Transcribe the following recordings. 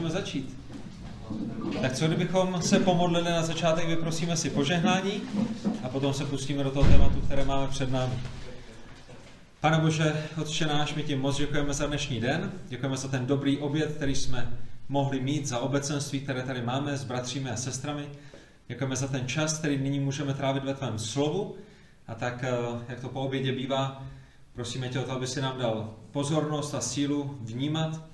můžeme začít. Tak co kdybychom se pomodlili na začátek, vyprosíme si požehnání a potom se pustíme do toho tématu, které máme před námi. Pane Bože, Otče náš, my ti moc děkujeme za dnešní den, děkujeme za ten dobrý oběd, který jsme mohli mít, za obecenství, které tady máme s bratřími a sestrami. Děkujeme za ten čas, který nyní můžeme trávit ve tvém slovu. A tak, eh, jak to po obědě bývá, prosíme tě o to, aby si nám dal pozornost a sílu vnímat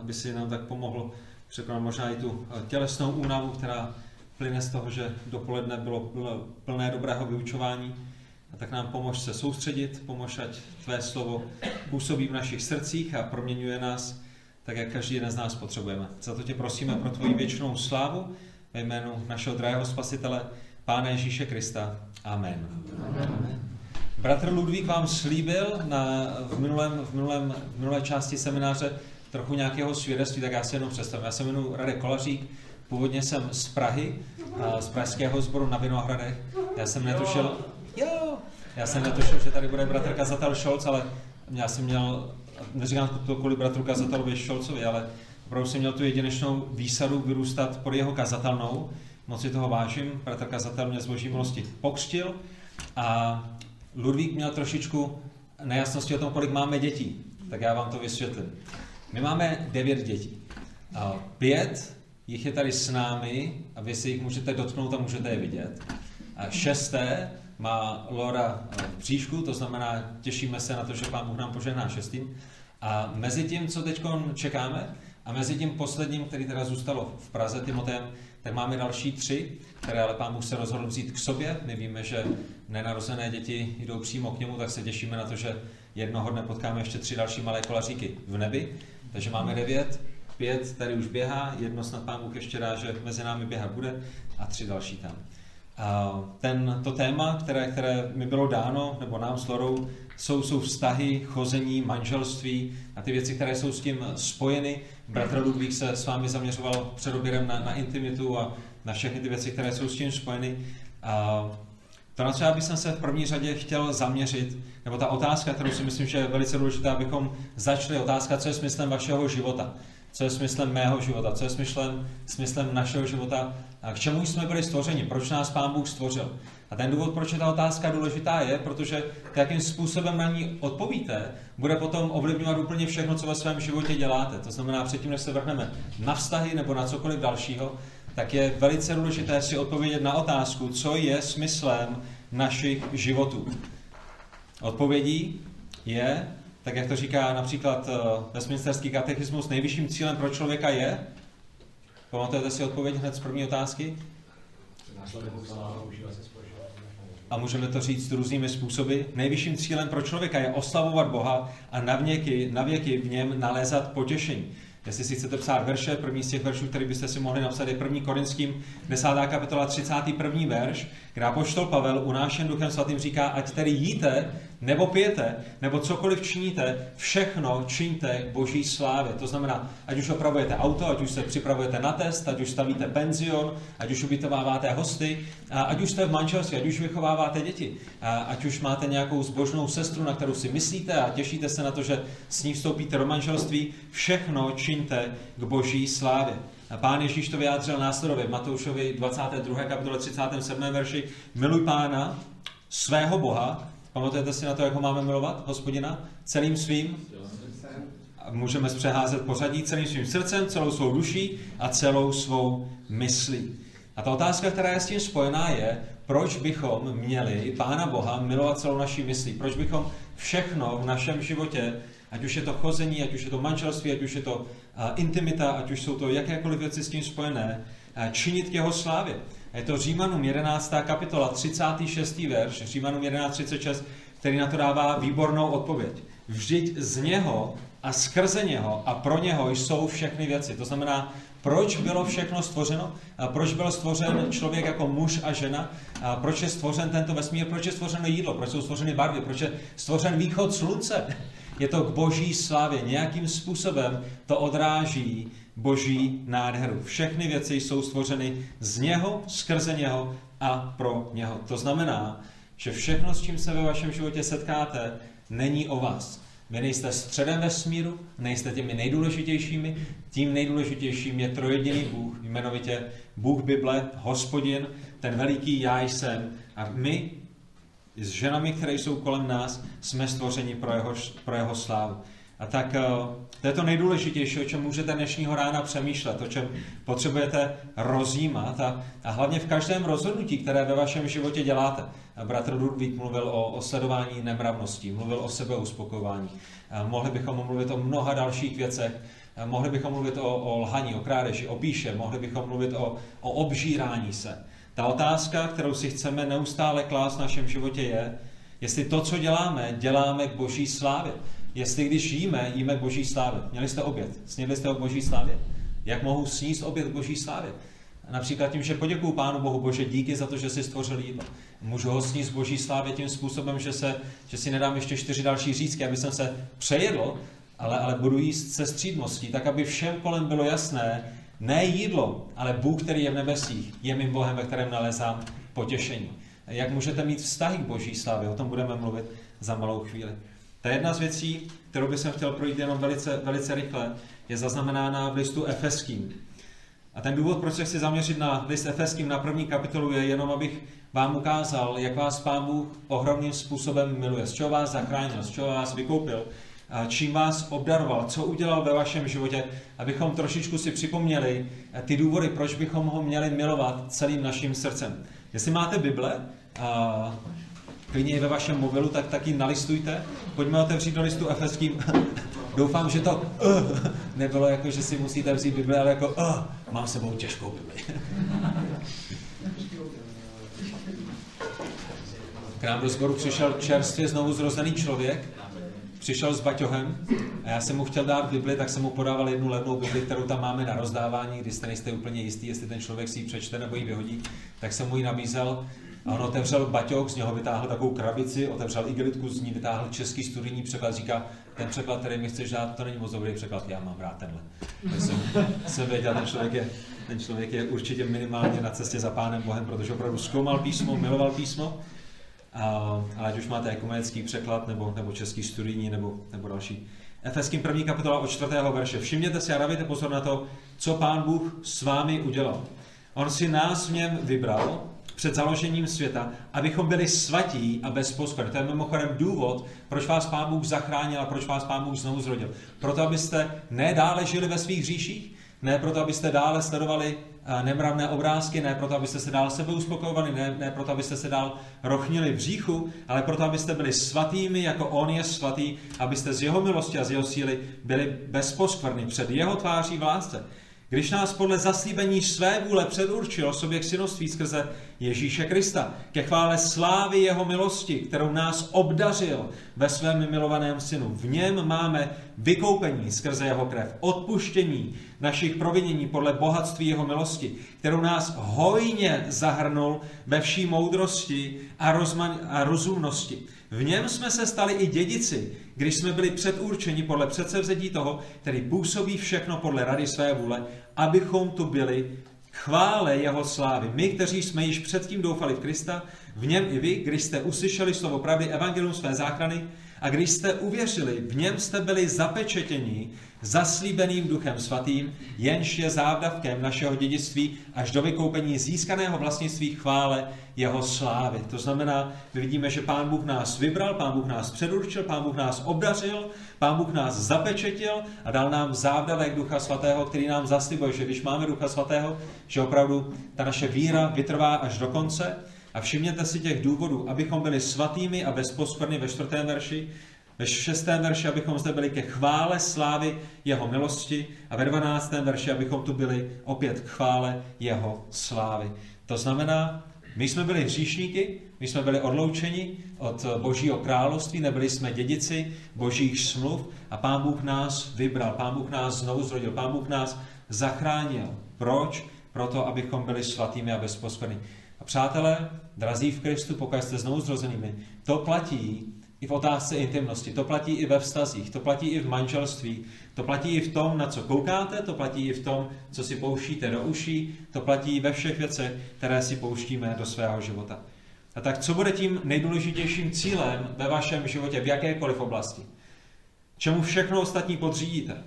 aby si nám tak pomohl překonat možná i tu eh, tělesnou únavu, která plyne z toho, že dopoledne bylo plné dobrého vyučování. A tak nám pomož se soustředit, pomož, ať tvé slovo působí v našich srdcích a proměňuje nás tak, jak každý jeden z nás potřebujeme. Za to tě prosíme pro tvoji věčnou slávu ve jménu našeho drahého spasitele, Pána Ježíše Krista. Amen. Amen. Bratr Ludvík vám slíbil na, v, minulém, v, minulém, v minulé části semináře trochu nějakého svědectví, tak já si jenom představím. Já se jmenuji Radek Kolařík, původně jsem z Prahy, z pražského sboru na Vinohradech. Já jsem netušil, jo, já jsem netušil, že tady bude bratr kazatel Šolc, ale já jsem měl, neříkám to kvůli bratru kazatelovi Šolcovi, ale opravdu jsem měl tu jedinečnou výsadu vyrůstat pod jeho kazatelnou. Moc si toho vážím. Bratr kazatel mě z boží milosti pokřtil a Ludvík měl trošičku nejasnosti o tom, kolik máme dětí. Tak já vám to vysvětlím. My máme devět dětí. Pět jich je tady s námi a vy si jich můžete dotknout a můžete je vidět. A šesté má Lora v příšku, to znamená, těšíme se na to, že pán Bůh nám požehná šestým. A mezi tím, co teď čekáme, a mezi tím posledním, který teda zůstalo v Praze, Timotem, tak máme další tři, které ale pán Bůh se rozhodl vzít k sobě. My víme, že nenarozené děti jdou přímo k němu, tak se těšíme na to, že jednoho dne potkáme ještě tři další malé kolaříky v nebi. Takže máme devět, pět tady už běhá, jedno snad pán Bůh ještě dá, že mezi námi běhat bude a tři další tam. A ten, to téma, které, které mi bylo dáno, nebo nám s Lorou, jsou, jsou vztahy, chození, manželství a ty věci, které jsou s tím spojeny. Bratr Ludvík se s vámi zaměřoval před na, na intimitu a na všechny ty věci, které jsou s tím spojeny. A to, na já bych se v první řadě chtěl zaměřit, nebo ta otázka, kterou si myslím, že je velice důležitá, abychom začali, otázka, co je smyslem vašeho života, co je smyslem mého života, co je smyslem, smyslem našeho života, a k čemu jsme byli stvořeni, proč nás Pán Bůh stvořil. A ten důvod, proč je ta otázka důležitá, je, protože to, jakým způsobem na ní odpovíte, bude potom ovlivňovat úplně všechno, co ve svém životě děláte. To znamená, předtím, než se vrhneme na vztahy nebo na cokoliv dalšího, tak je velice důležité si odpovědět na otázku, co je smyslem našich životů. Odpovědí je, tak jak to říká například uh, Westminsterský katechismus, nejvyšším cílem pro člověka je, pamatujete si odpověď hned z první otázky? A můžeme to říct různými způsoby. Nejvyšším cílem pro člověka je oslavovat Boha a na věky, na věky v něm nalézat potěšení. Jestli si chcete psát verše, první z těch veršů, který byste si mohli napsat, je 1. Korinským 10. kapitola 31. verš, kde poštol Pavel unášen duchem svatým říká, ať tedy jíte, nebo pijete, nebo cokoliv činíte, všechno čiňte k boží slávě. To znamená, ať už opravujete auto, ať už se připravujete na test, ať už stavíte penzion, ať už ubytováváte hosty, ať už jste v manželství, ať už vychováváte děti, ať už máte nějakou zbožnou sestru, na kterou si myslíte a těšíte se na to, že s ní vstoupíte do manželství, všechno čiňte k boží slávě. A pán Ježíš to vyjádřil následově v Matoušovi 22. kapitole 37. verši. Miluj pána, svého Boha, Pamatujete si na to, jak ho máme milovat, hospodina? Celým svým? Můžeme zpřeházet pořadí celým svým srdcem, celou svou duší a celou svou myslí. A ta otázka, která je s tím spojená, je, proč bychom měli Pána Boha milovat celou naší myslí? Proč bychom všechno v našem životě, ať už je to chození, ať už je to manželství, ať už je to intimita, ať už jsou to jakékoliv věci s tím spojené, činit k jeho slávě? Je to Římanům 11. kapitola, 36. verš, Římanům 11.36, který na to dává výbornou odpověď. Vždyť z něho a skrze něho a pro něho jsou všechny věci. To znamená, proč bylo všechno stvořeno? A proč byl stvořen člověk jako muž a žena? A proč je stvořen tento vesmír? Proč je stvořeno jídlo? Proč jsou stvořeny barvy? Proč je stvořen východ slunce? Je to k boží slávě. Nějakým způsobem to odráží boží nádheru. Všechny věci jsou stvořeny z něho, skrze něho a pro něho. To znamená, že všechno, s čím se ve vašem životě setkáte, není o vás. Vy nejste středem vesmíru, nejste těmi nejdůležitějšími, tím nejdůležitějším je trojediný Bůh, jmenovitě Bůh Bible, Hospodin, ten veliký já jsem. A my s ženami, které jsou kolem nás, jsme stvořeni pro jeho, pro jeho slávu. A tak eh, to je to nejdůležitější, o čem můžete dnešního rána přemýšlet, o čem potřebujete rozjímat a, a hlavně v každém rozhodnutí, které ve vašem životě děláte. Bratr Ludvík mluvil o, o sledování nemravností, mluvil o sebeuspokojování. Mohli bychom mluvit o mnoha dalších věcech, mohli bychom mluvit o, o lhaní, o krádeži, o píše, mohli bychom mluvit o, o obžírání se. Ta otázka, kterou si chceme neustále klást v našem životě je, jestli to, co děláme, děláme k boží slávě. Jestli když jíme, jíme boží slávě. Měli jste oběd, snědli jste o boží slávě? Jak mohu sníst oběd boží slávě? Například tím, že poděkuju Pánu Bohu, Bože, díky za to, že jsi stvořil jídlo. Můžu ho sníst boží slávě tím způsobem, že, se, že si nedám ještě čtyři další řízky, aby jsem se přejedl, ale, ale budu jíst se střídmostí, tak aby všem kolem bylo jasné, ne jídlo, ale Bůh, který je v nebesích, je mým Bohem, ve kterém nalezám potěšení. Jak můžete mít vztahy k boží slávě, o tom budeme mluvit za malou chvíli. Ta jedna z věcí, kterou bych chtěl projít jenom velice, velice rychle, je zaznamenána v listu Efeským. A ten důvod, proč se chci zaměřit na list Efeským na první kapitolu, je jenom, abych vám ukázal, jak vás Pán Bůh ohromným způsobem miluje, z čeho vás zachránil, z čeho vás vykoupil, čím vás obdaroval, co udělal ve vašem životě, abychom trošičku si připomněli ty důvody, proč bychom ho měli milovat celým naším srdcem. Jestli máte Bible, klidně i ve vašem mobilu, tak taky nalistujte. Pojďme otevřít do listu Efeským. Doufám, že to uh, nebylo jako, že si musíte vzít Bibli, ale jako uh, mám sebou těžkou Bibli. K nám do sboru přišel čerstvě znovu zrozený člověk, přišel s baťohem a já jsem mu chtěl dát Bibli, tak jsem mu podával jednu levnou Bibli, kterou tam máme na rozdávání, když jste nejste úplně jistý, jestli ten člověk si ji přečte nebo ji vyhodí, tak jsem mu ji nabízel a on otevřel baťok, z něho vytáhl takovou krabici, otevřel igelitku, z ní vytáhl český studijní překlad, říká, ten překlad, který mi chceš dát, to není moc dobrý překlad, já mám rád tenhle. Tak jsem, jsem věděl, ten člověk, je, ten člověk je určitě minimálně na cestě za Pánem Bohem, protože opravdu zkoumal písmo, miloval písmo, a, ale ať už máte ekumenický překlad, nebo, nebo český studijní, nebo, nebo další. Efeským první kapitola od čtvrtého verše. Všimněte si a dávejte pozor na to, co Pán Bůh s vámi udělal. On si nás v něm vybral, před založením světa, abychom byli svatí a bez poskvrny. To je mimochodem důvod, proč vás Pán Bůh zachránil a proč vás Pán Bůh znovu zrodil. Proto, abyste ne dále žili ve svých říších, ne proto, abyste dále sledovali eh, nemravné obrázky, ne proto, abyste se dál sebe uspokojovali, ne, ne proto, abyste se dál rochnili v říchu, ale proto, abyste byli svatými, jako On je svatý, abyste z Jeho milosti a z Jeho síly byli bezposkvrny před Jeho tváří v lásce. Když nás podle zaslíbení své vůle předurčil sobě k synoství skrze Ježíše Krista, ke chvále slávy jeho milosti, kterou nás obdařil ve svém milovaném synu. V něm máme vykoupení skrze jeho krev, odpuštění našich provinění podle bohatství jeho milosti, kterou nás hojně zahrnul ve vší moudrosti a, rozman- a rozumnosti. V něm jsme se stali i dědici, když jsme byli předurčeni podle předsevzetí toho, který působí všechno podle rady své vůle, abychom tu byli chvále jeho slávy. My, kteří jsme již předtím doufali v Krista, v něm i vy, když jste uslyšeli slovo pravdy, evangelium své záchrany, a když jste uvěřili, v něm jste byli zapečetěni zaslíbeným duchem svatým, jenž je závdavkem našeho dědictví až do vykoupení získaného vlastnictví chvále jeho slávy. To znamená, my vidíme, že Pán Bůh nás vybral, Pán Bůh nás předurčil, Pán Bůh nás obdařil, Pán Bůh nás zapečetil a dal nám závdavek Ducha Svatého, který nám zaslibuje, že když máme Ducha Svatého, že opravdu ta naše víra vytrvá až do konce. A všimněte si těch důvodů, abychom byli svatými a bezposkvrny ve čtvrtém verši, ve šestém verši, abychom zde byli ke chvále slávy jeho milosti a ve dvanáctém verši, abychom tu byli opět k chvále jeho slávy. To znamená, my jsme byli hříšníky, my jsme byli odloučeni od Božího království, nebyli jsme dědici Božích smluv a Pán Bůh nás vybral, Pán Bůh nás znovu zrodil, Pán Bůh nás zachránil. Proč? Proto, abychom byli svatými a bezposkvrní. A přátelé, drazí v Kristu, pokud jste znovu zrozenými, to platí i v otázce intimnosti, to platí i ve vztazích, to platí i v manželství, to platí i v tom, na co koukáte, to platí i v tom, co si pouštíte do uší, to platí ve všech věcech, které si pouštíme do svého života. A tak co bude tím nejdůležitějším cílem ve vašem životě, v jakékoliv oblasti? čemu všechno ostatní podřídíte.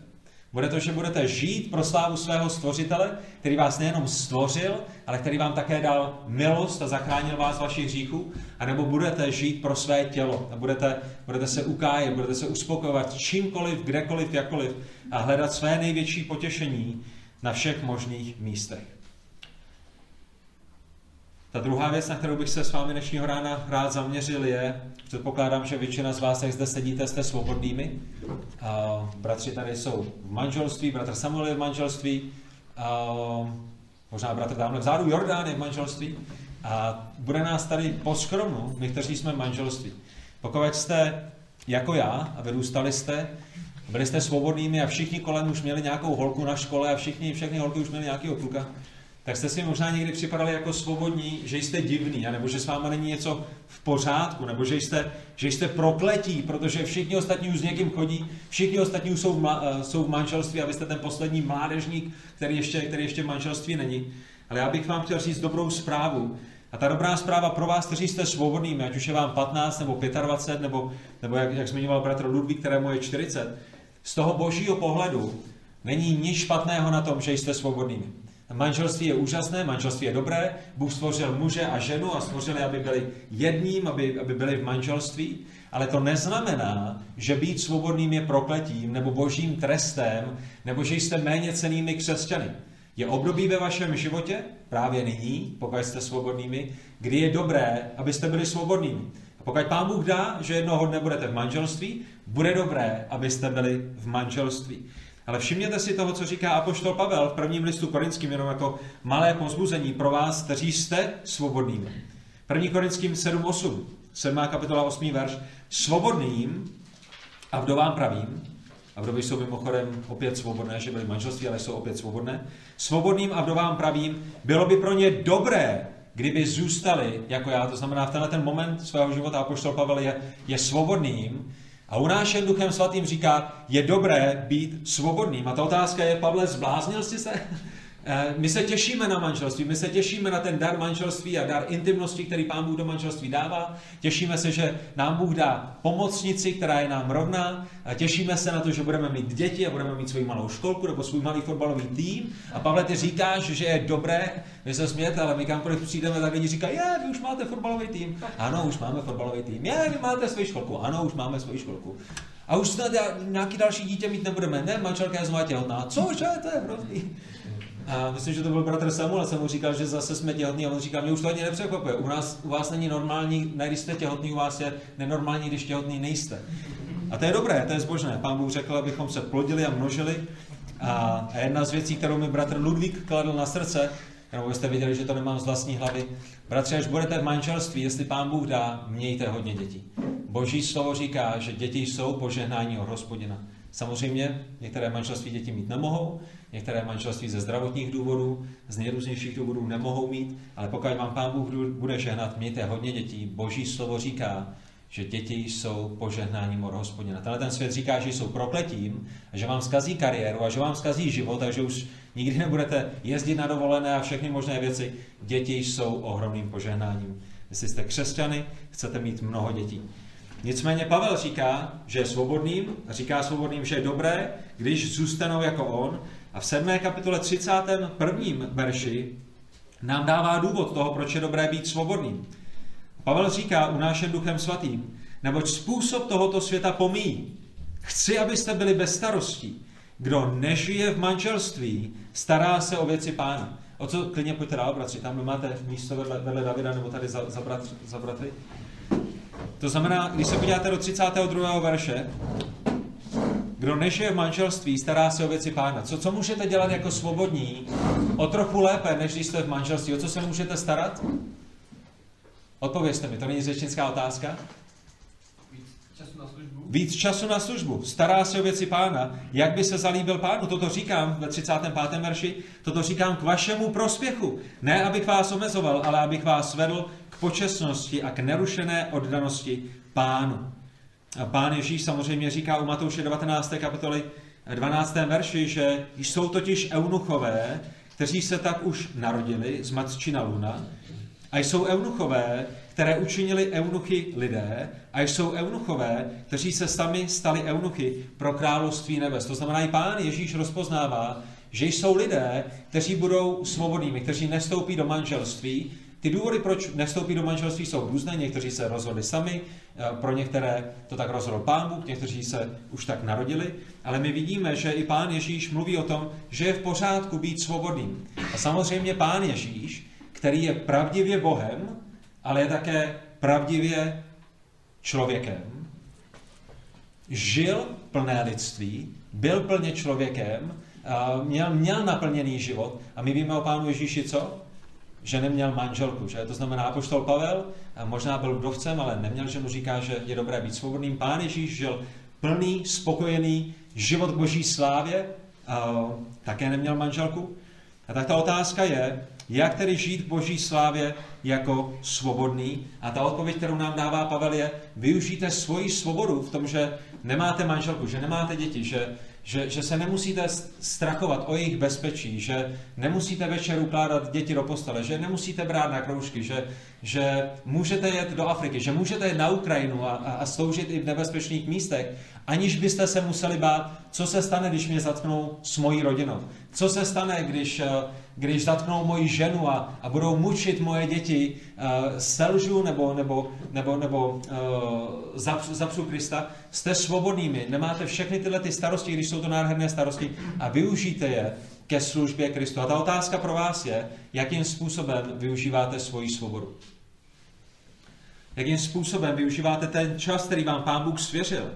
Bude to, že budete žít pro slávu svého stvořitele, který vás nejenom stvořil, ale který vám také dal milost a zachránil vás z vašich hříchů, anebo budete žít pro své tělo a budete, budete se ukájet, budete se uspokojovat čímkoliv, kdekoliv, jakkoliv a hledat své největší potěšení na všech možných místech. Ta druhá věc, na kterou bych se s vámi dnešního rána rád zaměřil, je, předpokládám, že většina z vás, jak zde sedíte, jste svobodnými. A bratři tady jsou v manželství, bratr Samuel je v manželství, a možná bratr tamhle vzadu, Jordán je v manželství. A bude nás tady po skromnu, my, kteří jsme v manželství. Pokud jste jako já a vyrůstali jste, byli jste svobodnými a všichni kolem už měli nějakou holku na škole a všichni, všechny holky už měli nějakého kluka, tak jste si možná někdy připadali jako svobodní, že jste divný, nebo že s váma není něco v pořádku, nebo že jste, že jste prokletí, protože všichni ostatní už s někým chodí, všichni ostatní jsou v, eh, jsou v manželství a vy jste ten poslední mládežník, který ještě, který ještě v manželství není. Ale já bych vám chtěl říct dobrou zprávu. A ta dobrá zpráva pro vás, kteří jste svobodnými, ať už je vám 15 nebo 25, nebo, nebo jak, jak zmiňoval bratr Ludvík, kterému je 40, z toho božího pohledu není nic špatného na tom, že jste svobodnými. Manželství je úžasné, manželství je dobré, Bůh stvořil muže a ženu a stvořili, aby byli jedním, aby, aby byli v manželství, ale to neznamená, že být svobodným je prokletím nebo božím trestem, nebo že jste méně cenými křesťany. Je období ve vašem životě, právě nyní, pokud jste svobodnými, kdy je dobré, abyste byli svobodnými. A pokud pán Bůh dá, že jednoho dne budete v manželství, bude dobré, abyste byli v manželství. Ale všimněte si toho, co říká apoštol Pavel v prvním listu korinským, jenom jako malé pozbuzení pro vás, kteří jste svobodnými. První korinským 7.8, 7. kapitola 8. verš. Svobodným a vdovám pravím, a vdovy jsou mimochodem opět svobodné, že byly manželství, ale jsou opět svobodné. Svobodným a vdovám pravím, bylo by pro ně dobré, kdyby zůstali jako já. To znamená, v tenhle ten moment svého života apoštol Pavel je, je svobodným, a unášen Duchem Svatým říká, je dobré být svobodným. A ta otázka je, Pavle, zbláznil jsi se? Eh, my se těšíme na manželství, my se těšíme na ten dar manželství a dar intimnosti, který Pán Bůh do manželství dává. Těšíme se, že nám Bůh dá pomocnici, která je nám rovná. A těšíme se na to, že budeme mít děti a budeme mít svou malou školku nebo svůj malý fotbalový tým. A Pavle, ty říkáš, že je dobré, vy se smějete, ale my kamkoliv přijdeme, tak lidi říkají, je, vy už máte fotbalový tým. Ano, už máme fotbalový tým. Je, vy máte svou školku. Ano, už máme svou školku. A už snad nějaký další dítě mít nebudeme. Ne, manželka je znovu těhotná. Cože, to je hrozný. A myslím, že to byl bratr Samuel, jsem mu říkal, že zase jsme těhotní a on říkal, mě už to ani nepřekvapuje. U, nás, u vás není normální, ne když jste těhotný, u vás je nenormální, když těhotný nejste. A to je dobré, to je zbožné. Pán Bůh řekl, abychom se plodili a množili. A, a jedna z věcí, kterou mi bratr Ludvík kladl na srdce, nebo jste viděli, že to nemám z vlastní hlavy. Bratře, až budete v manželství, jestli pán Bůh dá, mějte hodně dětí. Boží slovo říká, že děti jsou požehnání od hospodina. Samozřejmě některé manželství děti mít nemohou, některé manželství ze zdravotních důvodů, z nejrůznějších důvodů nemohou mít, ale pokud vám Pán Bůh bude žehnat, mějte hodně dětí. Boží slovo říká, že děti jsou požehnáním od hospodina. Tenhle ten svět říká, že jsou prokletím, a že vám zkazí kariéru a že vám zkazí život a že už nikdy nebudete jezdit na dovolené a všechny možné věci. Děti jsou ohromným požehnáním. Jestli jste křesťany, chcete mít mnoho dětí. Nicméně Pavel říká, že je svobodným, a říká svobodným, že je dobré, když zůstanou jako on. A v 7. kapitole 31. verši nám dává důvod toho, proč je dobré být svobodným. Pavel říká unášen duchem svatým, neboť způsob tohoto světa pomíjí. Chci, abyste byli bez starostí. Kdo nežije v manželství, stará se o věci pána. O co klidně pojďte dál, bratři, tam máte místo vedle, vedle Davida nebo tady za, za, bratři, za bratry. To znamená, když se podíváte do 32. verše, kdo nežije v manželství, stará se o věci pána. Co, co můžete dělat jako svobodní o trochu lépe, než když jste v manželství? O co se můžete starat? Odpovězte mi, to není řečnická otázka? Víc času na službu. Stará se o věci pána. Jak by se zalíbil pánu? Toto říkám ve 35. verši. Toto říkám k vašemu prospěchu. Ne, abych vás omezoval, ale abych vás vedl počestnosti a k nerušené oddanosti pánu. A pán Ježíš samozřejmě říká u Matouše 19. kapitoly 12. verši, že jsou totiž eunuchové, kteří se tak už narodili z matčina luna, A jsou eunuchové, které učinili eunuchy lidé, a jsou eunuchové, kteří se sami stali eunuchy pro království nebes. To znamená, i pán Ježíš rozpoznává, že jsou lidé, kteří budou svobodnými, kteří nestoupí do manželství. Ty důvody, proč nestoupí do manželství, jsou různé. Někteří se rozhodli sami, eh, pro některé to tak rozhodl pán Bůh, někteří se už tak narodili. Ale my vidíme, že i pán Ježíš mluví o tom, že je v pořádku být svobodným. A samozřejmě pán Ježíš, který je pravdivě Bohem, ale je také pravdivě člověkem, žil plné lidství, byl plně člověkem, měl, měl naplněný život a my víme o pánu Ježíši co? Že neměl manželku, že? To znamená, apoštol Pavel možná byl vdovcem, ale neměl ženu, říká, že je dobré být svobodným. Pán Ježíš žil plný, spokojený život k boží slávě, také neměl manželku. A tak ta otázka je, jak tedy žít v boží slávě jako svobodný? A ta odpověď, kterou nám dává Pavel, je, využijte svoji svobodu v tom, že nemáte manželku, že nemáte děti, že že, že se nemusíte strachovat o jejich bezpečí, že nemusíte večer ukládat děti do postele, že nemusíte brát na kroužky, že, že můžete jet do Afriky, že můžete jet na Ukrajinu a, a, sloužit i v nebezpečných místech, aniž byste se museli bát, co se stane, když mě zatknou s mojí rodinou. Co se stane, když, eh, když zatknou moji ženu a, a budou mučit moje děti, uh, selžu nebo, nebo, nebo, nebo uh, zapřu Krista. Jste svobodnými, nemáte všechny tyhle ty starosti, když jsou to nádherné starosti a využijte je ke službě Kristu. A ta otázka pro vás je, jakým způsobem využíváte svoji svobodu. Jakým způsobem využíváte ten čas, který vám Pán Bůh svěřil.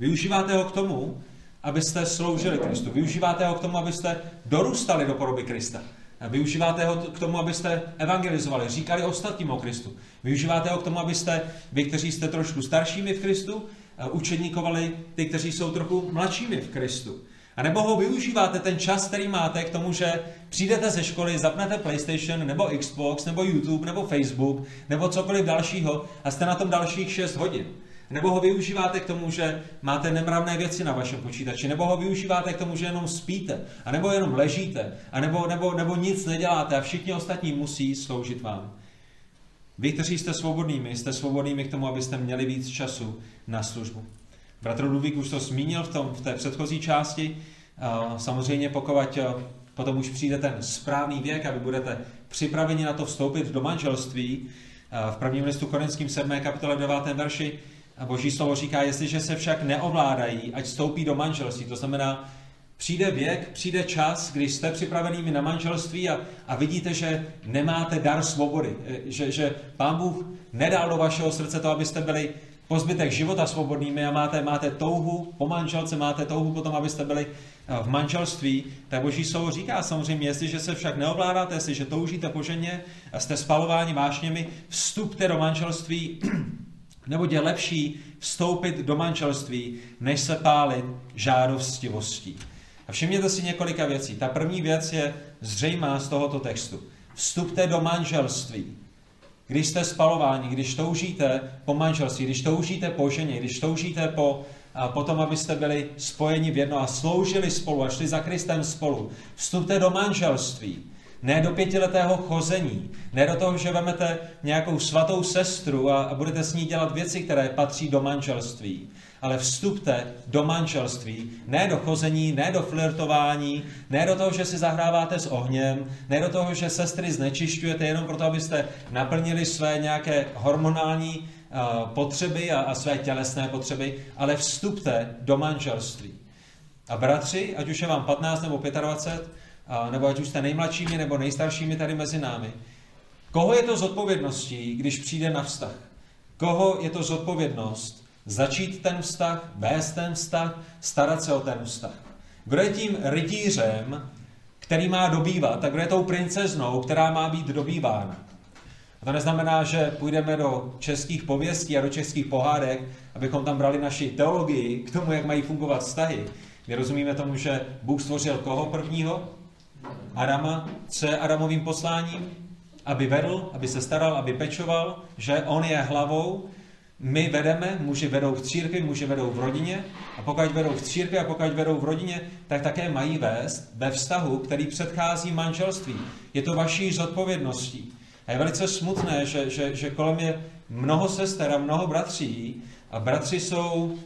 Využíváte ho k tomu, abyste sloužili Kristu. Využíváte ho k tomu, abyste dorůstali do podoby Krista. Využíváte ho k tomu, abyste evangelizovali, říkali ostatním o Kristu. Využíváte ho k tomu, abyste, vy, kteří jste trošku staršími v Kristu, učeníkovali ty, kteří jsou trochu mladšími v Kristu. A nebo ho využíváte ten čas, který máte k tomu, že přijdete ze školy, zapnete PlayStation, nebo Xbox, nebo YouTube, nebo Facebook, nebo cokoliv dalšího a jste na tom dalších 6 hodin. Nebo ho využíváte k tomu, že máte nemravné věci na vašem počítači, nebo ho využíváte k tomu, že jenom spíte, a nebo jenom ležíte, a nebo, nebo, nebo nic neděláte a všichni ostatní musí sloužit vám. Vy, kteří jste svobodnými, jste svobodnými k tomu, abyste měli víc času na službu. Bratr Ludvík už to zmínil v, tom, v té předchozí části. Samozřejmě pokud potom už přijde ten správný věk a vy budete připraveni na to vstoupit do manželství, v prvním listu Korinským 7. kapitole 9. verši Boží slovo říká, jestliže se však neovládají, ať vstoupí do manželství. To znamená, přijde věk, přijde čas, když jste připravenými na manželství a, a vidíte, že nemáte dar svobody, že, že Pán Bůh nedal do vašeho srdce to, abyste byli po zbytek života svobodnými a máte, máte touhu po manželce, máte touhu potom, abyste byli eh, v manželství, tak Boží slovo říká samozřejmě, jestliže se však neovládáte, jestliže toužíte po ženě jste spalováni vášněmi, vstupte do manželství, nebo je lepší vstoupit do manželství, než se pálit žádostivostí. A všimněte si několika věcí. Ta první věc je zřejmá z tohoto textu. Vstupte do manželství. Když jste spalováni, když toužíte po manželství, když toužíte po ženě, když toužíte po, a potom, abyste byli spojeni v jedno a sloužili spolu a šli za Kristem spolu. Vstupte do manželství. Ne do pětiletého chození, ne do toho, že vemete nějakou svatou sestru a, a budete s ní dělat věci, které patří do manželství. Ale vstupte do manželství, ne do chození, ne do flirtování, ne do toho, že si zahráváte s ohněm, ne do toho, že sestry znečišťujete jenom proto, abyste naplnili své nějaké hormonální uh, potřeby a, a své tělesné potřeby, ale vstupte do manželství. A bratři, ať už je vám 15 nebo 25, nebo ať už jste nejmladšími nebo nejstaršími tady mezi námi. Koho je to zodpovědností, když přijde na vztah? Koho je to zodpovědnost začít ten vztah, vést ten vztah, starat se o ten vztah? Kdo je tím rytířem, který má dobývat, a kdo je tou princeznou, která má být dobývána? A to neznamená, že půjdeme do českých pověstí a do českých pohádek, abychom tam brali naši teologii k tomu, jak mají fungovat vztahy. My rozumíme tomu, že Bůh stvořil koho prvního? Adama, co je Adamovým posláním? Aby vedl, aby se staral, aby pečoval, že on je hlavou. My vedeme, muži vedou v církvi, muži vedou v rodině a pokud vedou v církvi a pokud vedou v rodině, tak také mají vést ve vztahu, který předchází manželství. Je to vaší zodpovědností. A je velice smutné, že, že, že kolem je mnoho sester a mnoho bratří a bratři jsou,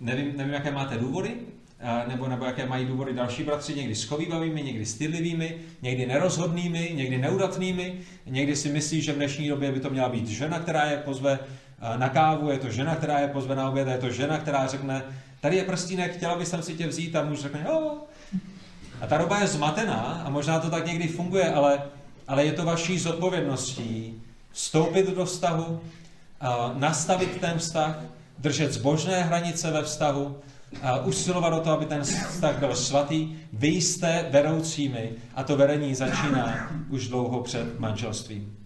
nevím, nevím jaké máte důvody, nebo, nebo jaké mají důvody další bratři, někdy schovývavými, někdy stydlivými, někdy nerozhodnými, někdy neudatnými, někdy si myslí, že v dnešní době by to měla být žena, která je pozve na kávu, je to žena, která je pozve na oběd, je to žena, která řekne, tady je prstínek, chtěla bych si tě vzít a muž řekne, jo. A ta doba je zmatená a možná to tak někdy funguje, ale, ale je to vaší zodpovědností vstoupit do vztahu, nastavit ten vztah, držet zbožné hranice ve vztahu, a usilovat o to, aby ten vztah byl svatý. Vy jste vedoucími a to vedení začíná už dlouho před manželstvím.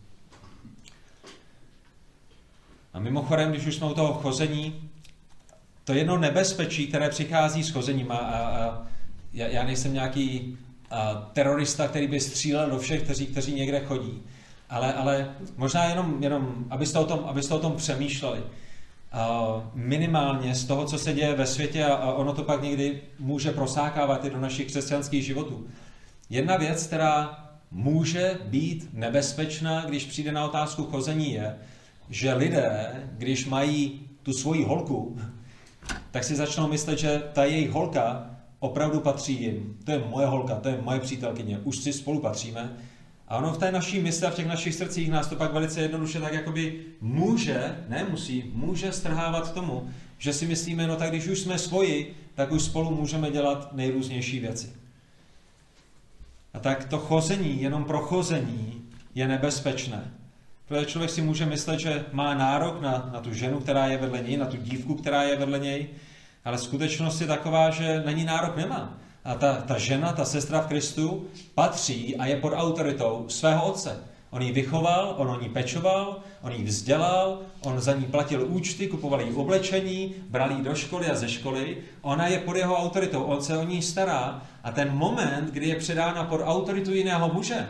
A mimochodem, když už jsme u toho chození, to jedno nebezpečí, které přichází s chozením a, a, a já, já nejsem nějaký a, terorista, který by střílel do všech, kteří, kteří někde chodí, ale, ale možná jenom, jenom abyste, o tom, abyste o tom přemýšleli. A, minimálně z toho, co se děje ve světě a, a ono to pak někdy může prosákávat i do našich křesťanských životů. Jedna věc, která může být nebezpečná, když přijde na otázku chození, je, že lidé, když mají tu svoji holku, tak si začnou myslet, že ta jejich holka opravdu patří jim. To je moje holka, to je moje přítelkyně, už si spolu patříme. A ono v té naší mysli a v těch našich srdcích nás to pak velice jednoduše tak jakoby může, ne musí, může strhávat k tomu, že si myslíme, no tak když už jsme svoji, tak už spolu můžeme dělat nejrůznější věci. A tak to chození, jenom pro chození, je nebezpečné. Protože člověk si může myslet, že má nárok na, na tu ženu, která je vedle něj, na tu dívku, která je vedle něj, ale skutečnost je taková, že není nárok nemá. A ta, ta žena, ta sestra v Kristu, patří a je pod autoritou svého otce. On ji vychoval, on o ní pečoval, on ji vzdělal, on za ní platil účty, kupoval jí oblečení, bral ji do školy a ze školy. Ona je pod jeho autoritou, on se o ní stará. A ten moment, kdy je předána pod autoritu jiného muže,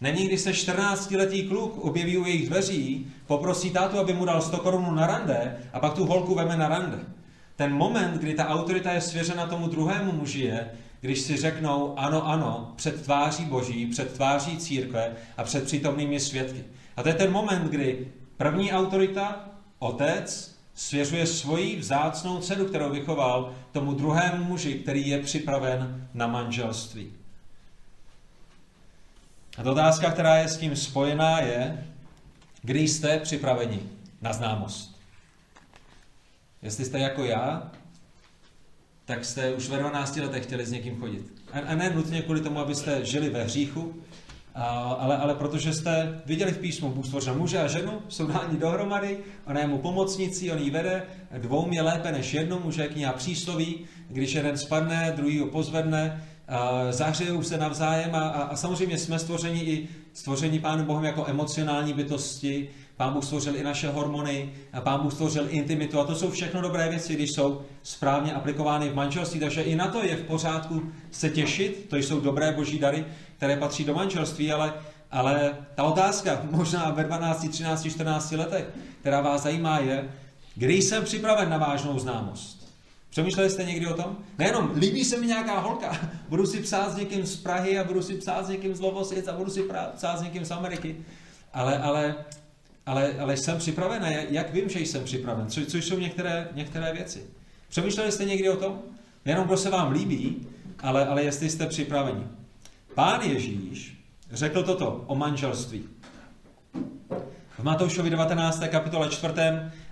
Není, když se 14-letý kluk objeví u jejich dveří, poprosí tátu, aby mu dal 100 korun na rande a pak tu holku veme na rande. Ten moment, kdy ta autorita je svěřena tomu druhému muži je, když si řeknou ano, ano, před tváří Boží, před tváří církve a před přítomnými svědky. A to je ten moment, kdy první autorita, otec, svěřuje svoji vzácnou dceru, kterou vychoval, tomu druhému muži, který je připraven na manželství. A ta otázka, která je s tím spojená, je, kdy jste připraveni na známost. Jestli jste jako já, tak jste už ve 12 letech chtěli s někým chodit. A ne nutně kvůli tomu, abyste žili ve hříchu, ale, ale protože jste viděli v písmu, Bůh stvořil muže a ženu, jsou dáni dohromady, ona je mu pomocnicí, on ji vede, dvou je lépe než jednomu, že je kniha přísloví, když jeden spadne, druhý ho pozvedne, zahřejou se navzájem a, a, a samozřejmě jsme stvořeni i stvoření Pánu Bohem jako emocionální bytosti, Pán Bůh stvořil i naše hormony, a Pán Bůh stvořil intimitu. A to jsou všechno dobré věci, když jsou správně aplikovány v manželství, takže i na to je v pořádku se těšit, to jsou dobré boží dary, které patří do manželství, ale, ale ta otázka možná ve 12, 13, 14 letech, která vás zajímá je, kdy jsem připraven na vážnou známost. Přemýšleli jste někdy o tom? Nejenom líbí se mi nějaká holka, budu si psát s někým z Prahy a budu si psát s někým z Lovosic a budu si psát s někým z Ameriky. Ale, ale, ale, ale jsem připraven a jak vím, že jsem připraven? Co, co jsou některé, některé věci? Přemýšleli jste někdy o tom? Nejenom, kdo se vám líbí, ale, ale jestli jste připraveni. Pán Ježíš řekl toto o manželství. V Matoušovi 19. kapitole 4.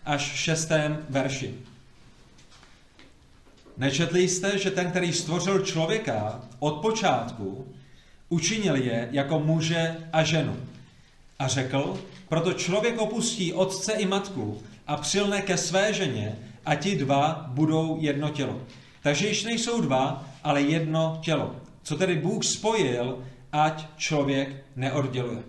až 6. verši. Nečetli jste, že ten, který stvořil člověka od počátku, učinil je jako muže a ženu. A řekl, proto člověk opustí otce i matku a přilne ke své ženě a ti dva budou jedno tělo. Takže již nejsou dva, ale jedno tělo. Co tedy Bůh spojil, ať člověk neodděluje.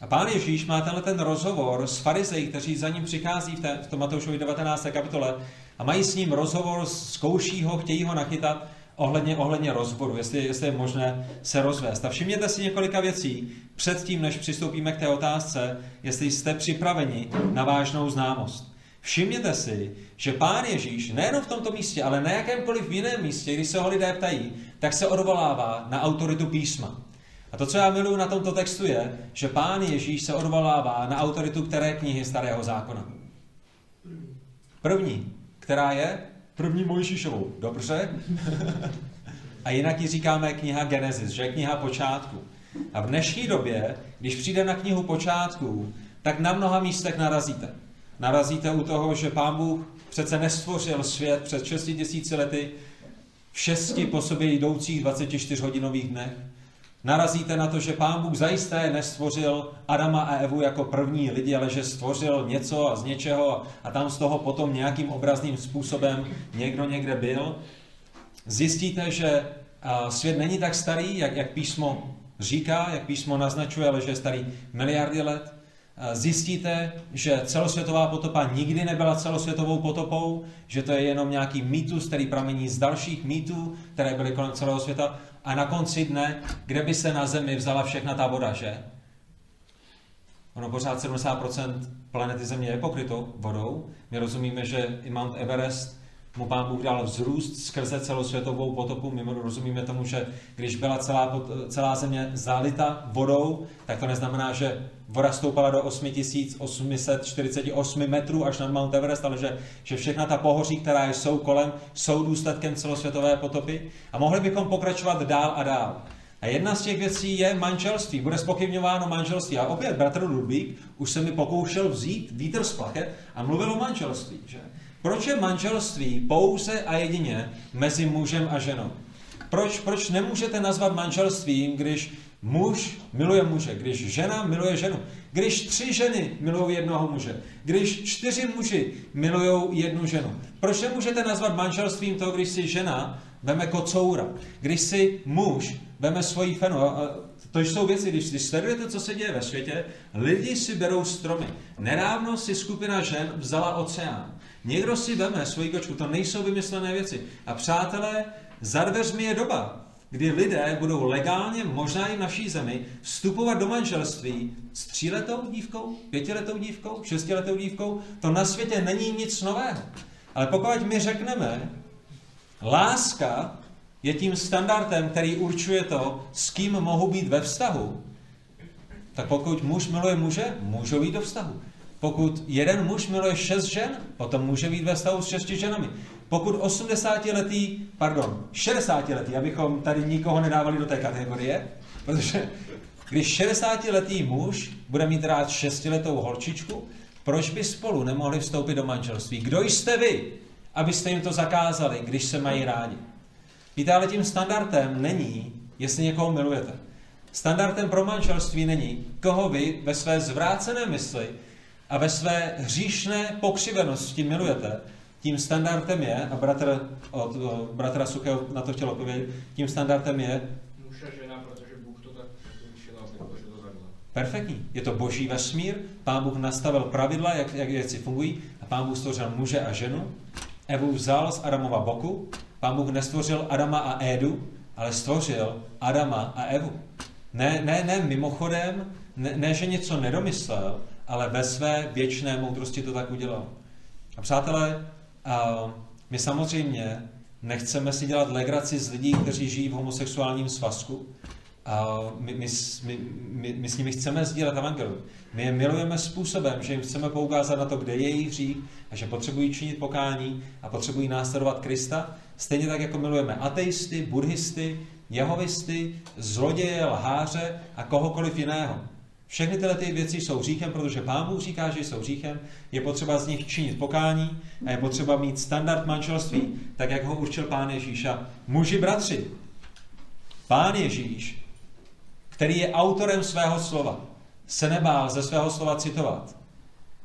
A pán Ježíš má tenhle ten rozhovor s farizeji, kteří za ním přichází v, té, v tom Matoušovi 19. kapitole a mají s ním rozhovor, zkouší ho, chtějí ho nachytat ohledně, ohledně rozboru, jestli, jestli je možné se rozvést. A všimněte si několika věcí předtím, než přistoupíme k té otázce, jestli jste připraveni na vážnou známost. Všimněte si, že Pán Ježíš nejen v tomto místě, ale na jakémkoliv jiném místě, když se ho lidé ptají, tak se odvolává na autoritu písma. A to, co já miluji na tomto textu, je, že pán Ježíš se odvolává na autoritu které knihy Starého zákona. První, která je první Mojžíšovou. Dobře. a jinak ji říkáme kniha Genesis, že je kniha počátku. A v dnešní době, když přijde na knihu počátků, tak na mnoha místech narazíte. Narazíte u toho, že pán Bůh přece nestvořil svět před 6 tisíci lety v šesti po sobě jdoucích 24-hodinových dnech. Narazíte na to, že pán Bůh zajisté nestvořil Adama a Evu jako první lidi, ale že stvořil něco a z něčeho a tam z toho potom nějakým obrazným způsobem někdo někde byl. Zjistíte, že svět není tak starý, jak, jak písmo říká, jak písmo naznačuje, ale že je starý miliardy let. Zjistíte, že celosvětová potopa nikdy nebyla celosvětovou potopou, že to je jenom nějaký mýtus, který pramení z dalších mýtů, které byly kolem celého světa. A na konci dne, kde by se na Zemi vzala všechna ta voda, že? Ono pořád 70% planety Země je pokryto vodou. My rozumíme, že i Mount Everest mu pán Bůh dal vzrůst skrze celosvětovou potopu. My rozumíme tomu, že když byla celá, celá země zalita vodou, tak to neznamená, že voda stoupala do 8848 metrů až na Mount Everest, ale že, že všechna ta pohoří, která jsou kolem, jsou důsledkem celosvětové potopy. A mohli bychom pokračovat dál a dál. A jedna z těch věcí je manželství. Bude spochybňováno manželství. A opět bratr Ludvík už se mi pokoušel vzít vítr z plachet a mluvil o manželství. Že? Proč je manželství pouze a jedině mezi mužem a ženou? Proč, proč nemůžete nazvat manželstvím, když muž miluje muže, když žena miluje ženu, když tři ženy milují jednoho muže, když čtyři muži milují jednu ženu? Proč nemůžete nazvat manželstvím to, když si žena veme kocoura, když si muž veme svoji fenu? To jsou věci, když, když sledujete, co se děje ve světě, lidi si berou stromy. Nedávno si skupina žen vzala oceán. Někdo si veme svoji kočku, to nejsou vymyslené věci. A přátelé, za dveřmi je doba, kdy lidé budou legálně, možná i v naší zemi, vstupovat do manželství s tříletou dívkou, pětiletou dívkou, šestiletou dívkou. To na světě není nic nového. Ale pokud my řekneme, láska je tím standardem, který určuje to, s kým mohu být ve vztahu, tak pokud muž miluje muže, můžou jít do vztahu. Pokud jeden muž miluje šest žen, potom může být ve vztahu s šesti ženami. Pokud 80-letý, pardon, 60-letý, abychom tady nikoho nedávali do té kategorie, protože když 60-letý muž bude mít rád šestiletou holčičku, proč by spolu nemohli vstoupit do manželství? Kdo jste vy, abyste jim to zakázali, když se mají rádi? Víte, ale tím standardem není, jestli někoho milujete. Standardem pro manželství není, koho vy ve své zvrácené mysli a ve své hříšné pokřivenosti milujete, tím standardem je, a bratr od bratra Suchého na to chtěl odpovědět, tím standardem je... Muž a žena, protože Bůh to tak. Perfektní. Je to boží vesmír, pán Bůh nastavil pravidla, jak, jak věci fungují, a pán Bůh stvořil muže a ženu. Evu vzal z Adamova boku, pán Bůh nestvořil Adama a Édu, ale stvořil Adama a Evu. Ne, ne, ne mimochodem, ne, ne, že něco nedomyslel, ale ve své věčné moudrosti to tak udělal. A přátelé, my samozřejmě nechceme si dělat legraci z lidí, kteří žijí v homosexuálním svazku. My, my, my, my, my s nimi chceme sdílet evangelium. My je milujeme způsobem, že jim chceme poukázat na to, kde je jejich hřích a že potřebují činit pokání a potřebují následovat Krista. Stejně tak, jako milujeme ateisty, buddhisty, jehovisty, zloděje, lháře a kohokoliv jiného. Všechny tyhle ty věci jsou hříchem, protože Pán Bůh říká, že jsou hříchem, je potřeba z nich činit pokání a je potřeba mít standard manželství, tak jak ho určil Pán Ježíš. A muži bratři, Pán Ježíš, který je autorem svého slova, se nebál ze svého slova citovat.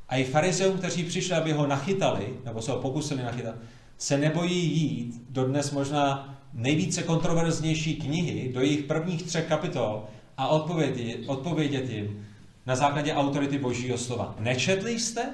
A i farizeum, kteří přišli, aby ho nachytali, nebo se ho pokusili nachytat, se nebojí jít do dnes možná nejvíce kontroverznější knihy, do jejich prvních třech kapitol a odpovědět, jim na základě autority Božího slova. Nečetli jste?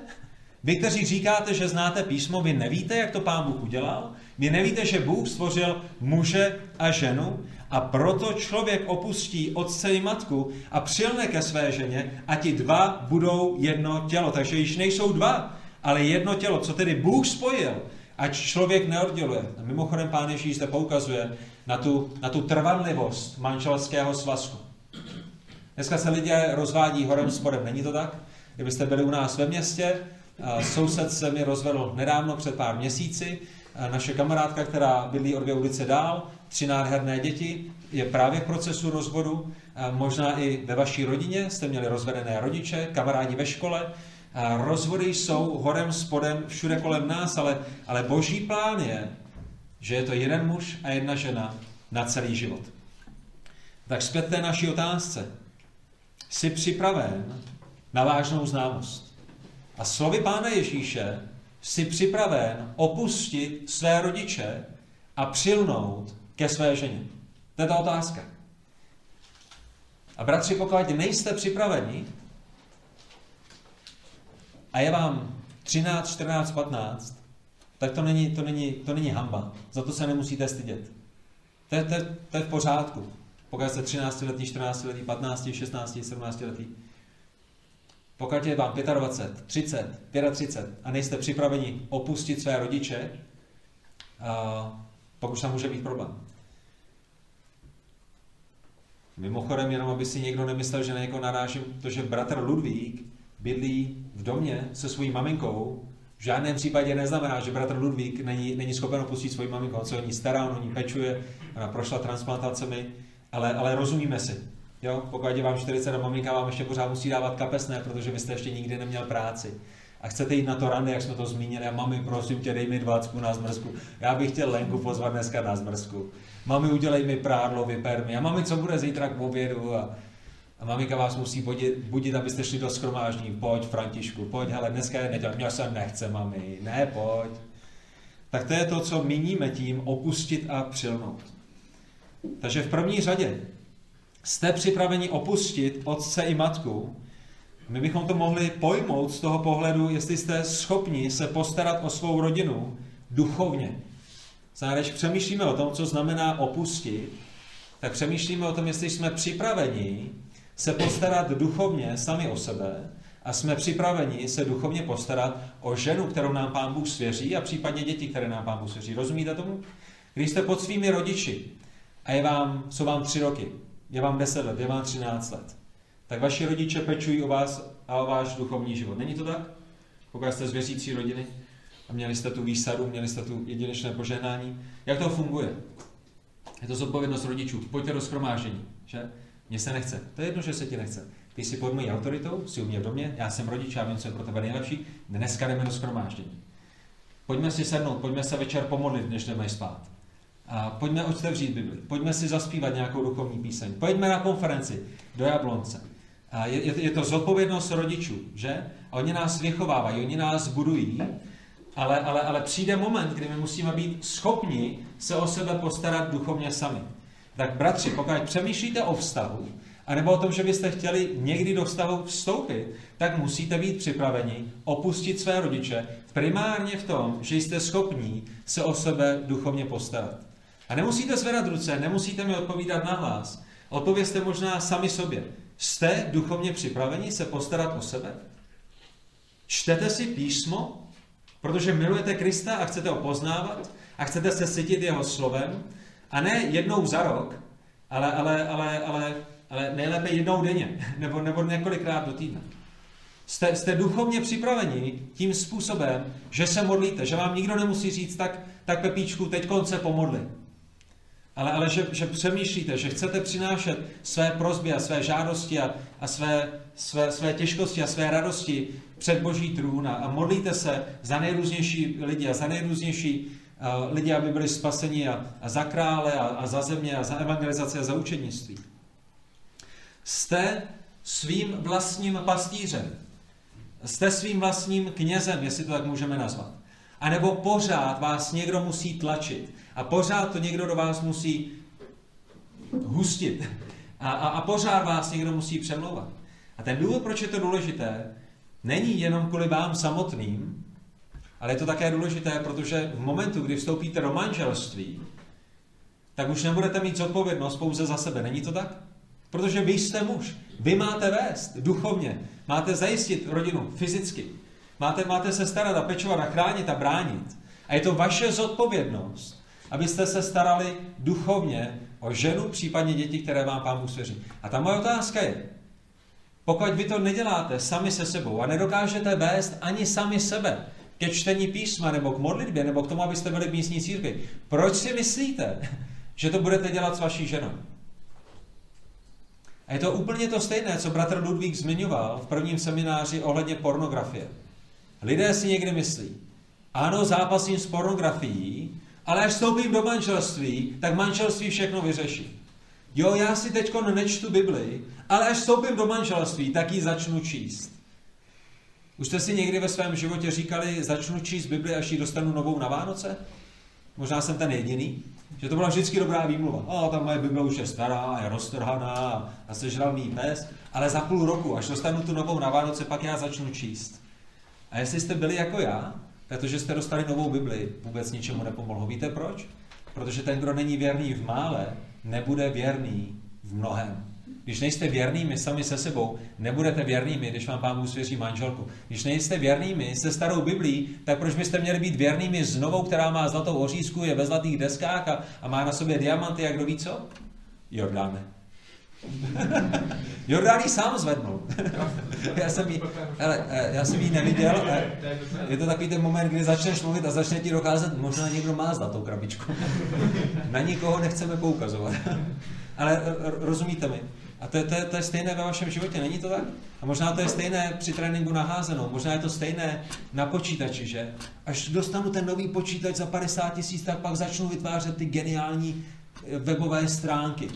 Vy, kteří říkáte, že znáte písmo, vy nevíte, jak to Pán Bůh udělal? Vy nevíte, že Bůh stvořil muže a ženu a proto člověk opustí otce i matku a přilne ke své ženě a ti dva budou jedno tělo. Takže již nejsou dva, ale jedno tělo. Co tedy Bůh spojil, ať člověk neodděluje. A mimochodem Pán Ježíš zde poukazuje na tu, na tu trvanlivost manželského svazku. Dneska se lidé rozvádí horem spodem, není to tak? Kdybyste byli u nás ve městě, soused se mi rozvedl nedávno před pár měsíci, naše kamarádka, která bydlí o dvě ulice dál, tři nádherné děti, je právě v procesu rozvodu. Možná i ve vaší rodině jste měli rozvedené rodiče, kamarádi ve škole. Rozvody jsou horem, spodem, všude kolem nás, ale, ale boží plán je, že je to jeden muž a jedna žena na celý život. Tak zpět té naší otázce. Jsi připraven na vážnou známost. A slovy Pána Ježíše jsi připraven opustit své rodiče a přilnout ke své ženě. To je ta otázka. A bratři, pokud nejste připraveni, a je vám 13, 14, 15, tak to není, to není, to není hamba. Za to se nemusíte stydět. To je, to, je, to je v pořádku. Pokud jste 13 letý, 14 letý, 15, 16, 17 letý. Pokud je vám 25, 30, 35 a nejste připraveni opustit své rodiče, a pak už tam může být problém. Mimochodem, jenom aby si někdo nemyslel, že na někoho narážím, to, že bratr Ludvík bydlí v domě se svojí maminkou, v žádném případě neznamená, že bratr Ludvík není, není schopen opustit svoji maminku. On se o ní stará, on o ní pečuje, ona prošla transplantacemi, ale, ale rozumíme si. Jo? Pokud je vám 40 a maminka vám ještě pořád musí dávat kapesné, protože vy jste ještě nikdy neměl práci. A chcete jít na to rande, jak jsme to zmínili, a mami, prosím tě, dej mi dvacku na zmrzku. Já bych chtěl Lenku pozvat dneska na zmrzku. Mami, udělej mi prádlo, vyper mi. A mami, co bude zítra k obědu? A, a maminka vás musí budit, budit, abyste šli do schromáždění. Pojď, Františku, pojď, hele, dneska je neděl. Mě se nechce, mami. Ne, pojď. Tak to je to, co míníme tím opustit a přilnout. Takže v první řadě jste připraveni opustit otce i matku. My bychom to mohli pojmout z toho pohledu, jestli jste schopni se postarat o svou rodinu duchovně. Znamená, když přemýšlíme o tom, co znamená opustit, tak přemýšlíme o tom, jestli jsme připraveni se postarat duchovně sami o sebe a jsme připraveni se duchovně postarat o ženu, kterou nám Pán Bůh svěří a případně děti, které nám Pán Bůh svěří. Rozumíte tomu? Když jste pod svými rodiči a je vám, jsou vám tři roky, je vám deset let, je vám třináct let, tak vaši rodiče pečují o vás a o váš duchovní život. Není to tak? Pokud jste z věřící rodiny a měli jste tu výsadu, měli jste tu jedinečné požehnání. Jak to funguje? Je to zodpovědnost rodičů. Pojďte do schromáždění, že? Mně se nechce. To je jedno, že se ti nechce. Ty jsi pod mojí autoritou, jsi u mě v domě, já jsem rodič, já vím, co je pro tebe nejlepší. Dneska jdeme do schromáždění. Pojďme si sednout, pojďme se večer pomodlit, než jdeme spát. A pojďme otevřít Bibli, pojďme si zaspívat nějakou duchovní píseň, pojďme na konferenci do Jablonce. A je, je, je to zodpovědnost rodičů, že? A oni nás vychovávají, oni nás budují, ale, ale, ale přijde moment, kdy my musíme být schopni se o sebe postarat duchovně sami. Tak bratři, pokud přemýšlíte o vztahu, anebo o tom, že byste chtěli někdy do vztahu vstoupit, tak musíte být připraveni opustit své rodiče primárně v tom, že jste schopní se o sebe duchovně postarat. A nemusíte zvedat ruce, nemusíte mi odpovídat na hlas. Odpovězte možná sami sobě. Jste duchovně připraveni se postarat o sebe? Čtete si písmo, protože milujete Krista a chcete ho poznávat a chcete se cítit jeho slovem a ne jednou za rok, ale, ale, ale, ale, ale nejlépe jednou denně nebo, nebo několikrát do týdne. Jste, jste duchovně připraveni tím způsobem, že se modlíte, že vám nikdo nemusí říct, tak, tak Pepíčku, teď konce pomodli ale, ale že, že přemýšlíte, že chcete přinášet své prozby a své žádosti a, a své, své, své těžkosti a své radosti před Boží trůn a, modlíte se za nejrůznější lidi a za nejrůznější uh, lidi, aby byli spaseni a, a za krále a, a za země a za evangelizaci a za učenictví. Jste svým vlastním pastýřem. Jste svým vlastním knězem, jestli to tak můžeme nazvat. A nebo pořád vás někdo musí tlačit. A pořád to někdo do vás musí hustit. A, a, a pořád vás někdo musí přemlouvat. A ten důvod, proč je to důležité, není jenom kvůli vám samotným, ale je to také důležité, protože v momentu, kdy vstoupíte do manželství, tak už nebudete mít zodpovědnost pouze za sebe. Není to tak? Protože vy jste muž. Vy máte vést duchovně. Máte zajistit rodinu fyzicky. Máte, máte se starat a pečovat a chránit a bránit. A je to vaše zodpovědnost, abyste se starali duchovně o ženu, případně děti, které vám pán Bůh svěří. A ta moje otázka je, Pokud vy to neděláte sami se sebou a nedokážete vést ani sami sebe ke čtení písma nebo k modlitbě nebo k tomu, abyste byli v místní církvi, proč si myslíte, že to budete dělat s vaší ženou? A je to úplně to stejné, co bratr Ludvík zmiňoval v prvním semináři ohledně pornografie. Lidé si někdy myslí, ano, zápasím s pornografií, ale až vstoupím do manželství, tak manželství všechno vyřeší. Jo, já si teď nečtu Bibli, ale až vstoupím do manželství, tak ji začnu číst. Už jste si někdy ve svém životě říkali, začnu číst Bibli, až ji dostanu novou na Vánoce? Možná jsem ten jediný. Že to byla vždycky dobrá výmluva. A tam moje Bible už je stará, je roztrhaná a sežralný pes, ale za půl roku, až dostanu tu novou na Vánoce, pak já začnu číst. A jestli jste byli jako já, protože jste dostali novou Bibli, vůbec ničemu nepomohlo. Víte proč? Protože ten, kdo není věrný v mále, nebude věrný v mnohem. Když nejste věrnými sami se sebou, nebudete věrnými, když vám pán svěří manželku. Když nejste věrnými se starou Biblí, tak proč byste měli být věrnými s novou, která má zlatou ořízku, je ve zlatých deskách a, a má na sobě diamanty, jak kdo ví co? Jordáne. Jordán sám zvednul. já, jsem jí, hele, eh, já jsem ji neviděl. Je to takový ten moment, kdy začneš mluvit a začne ti dokázat, možná někdo má zlatou krabičku. Na nikoho nechceme poukazovat. Ale rozumíte mi? A to je, to, je, to je stejné ve vašem životě, není to tak? A možná to je stejné při tréninku na házenou, možná je to stejné na počítači, že? Až dostanu ten nový počítač za 50 tisíc, tak pak začnu vytvářet ty geniální eh, webové stránky.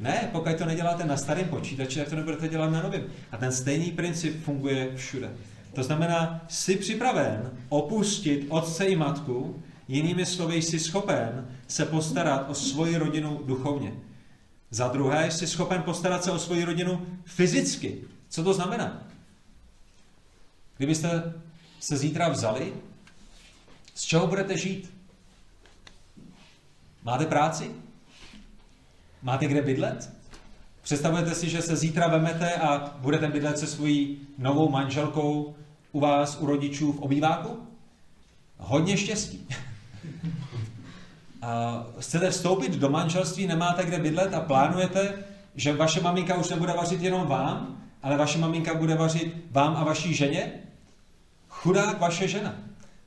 Ne, pokud to neděláte na starém počítači, tak to nebudete dělat na novém. A ten stejný princip funguje všude. To znamená, jsi připraven opustit otce i matku, jinými slovy jsi schopen se postarat o svoji rodinu duchovně. Za druhé, jsi schopen postarat se o svoji rodinu fyzicky. Co to znamená? Kdybyste se zítra vzali, z čeho budete žít? Máte práci? Máte kde bydlet? Představujete si, že se zítra vemete a budete bydlet se svojí novou manželkou u vás, u rodičů v obýváku? Hodně štěstí. A chcete vstoupit do manželství, nemáte kde bydlet a plánujete, že vaše maminka už nebude vařit jenom vám, ale vaše maminka bude vařit vám a vaší ženě? Chudák vaše žena.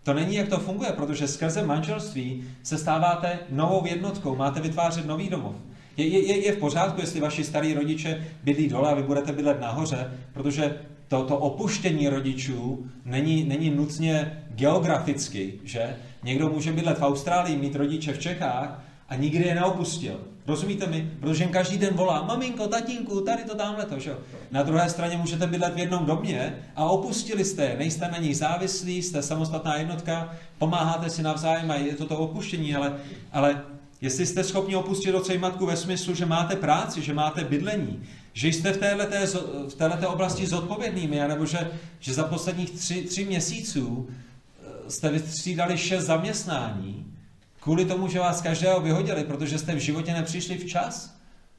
To není, jak to funguje, protože skrze manželství se stáváte novou jednotkou, máte vytvářet nový domov. Je, je, je v pořádku, jestli vaši starí rodiče bydlí dole a vy budete bydlet nahoře, protože to, to opuštění rodičů není, není nutně geograficky, že? Někdo může bydlet v Austrálii, mít rodiče v Čechách a nikdy je neopustil. Rozumíte mi? Protože jim každý den volá, maminko, tatínku, tady to tamhle to, že? Na druhé straně můžete bydlet v jednom domě a opustili jste, nejste na nich závislí, jste samostatná jednotka, pomáháte si navzájem a je to to opuštění, ale, ale Jestli jste schopni opustit matku ve smyslu, že máte práci, že máte bydlení, že jste v této, v oblasti zodpovědnými, nebo že, že za posledních tři, tři měsíců eh, jste vystřídali šest zaměstnání, kvůli tomu, že vás každého vyhodili, protože jste v životě nepřišli včas,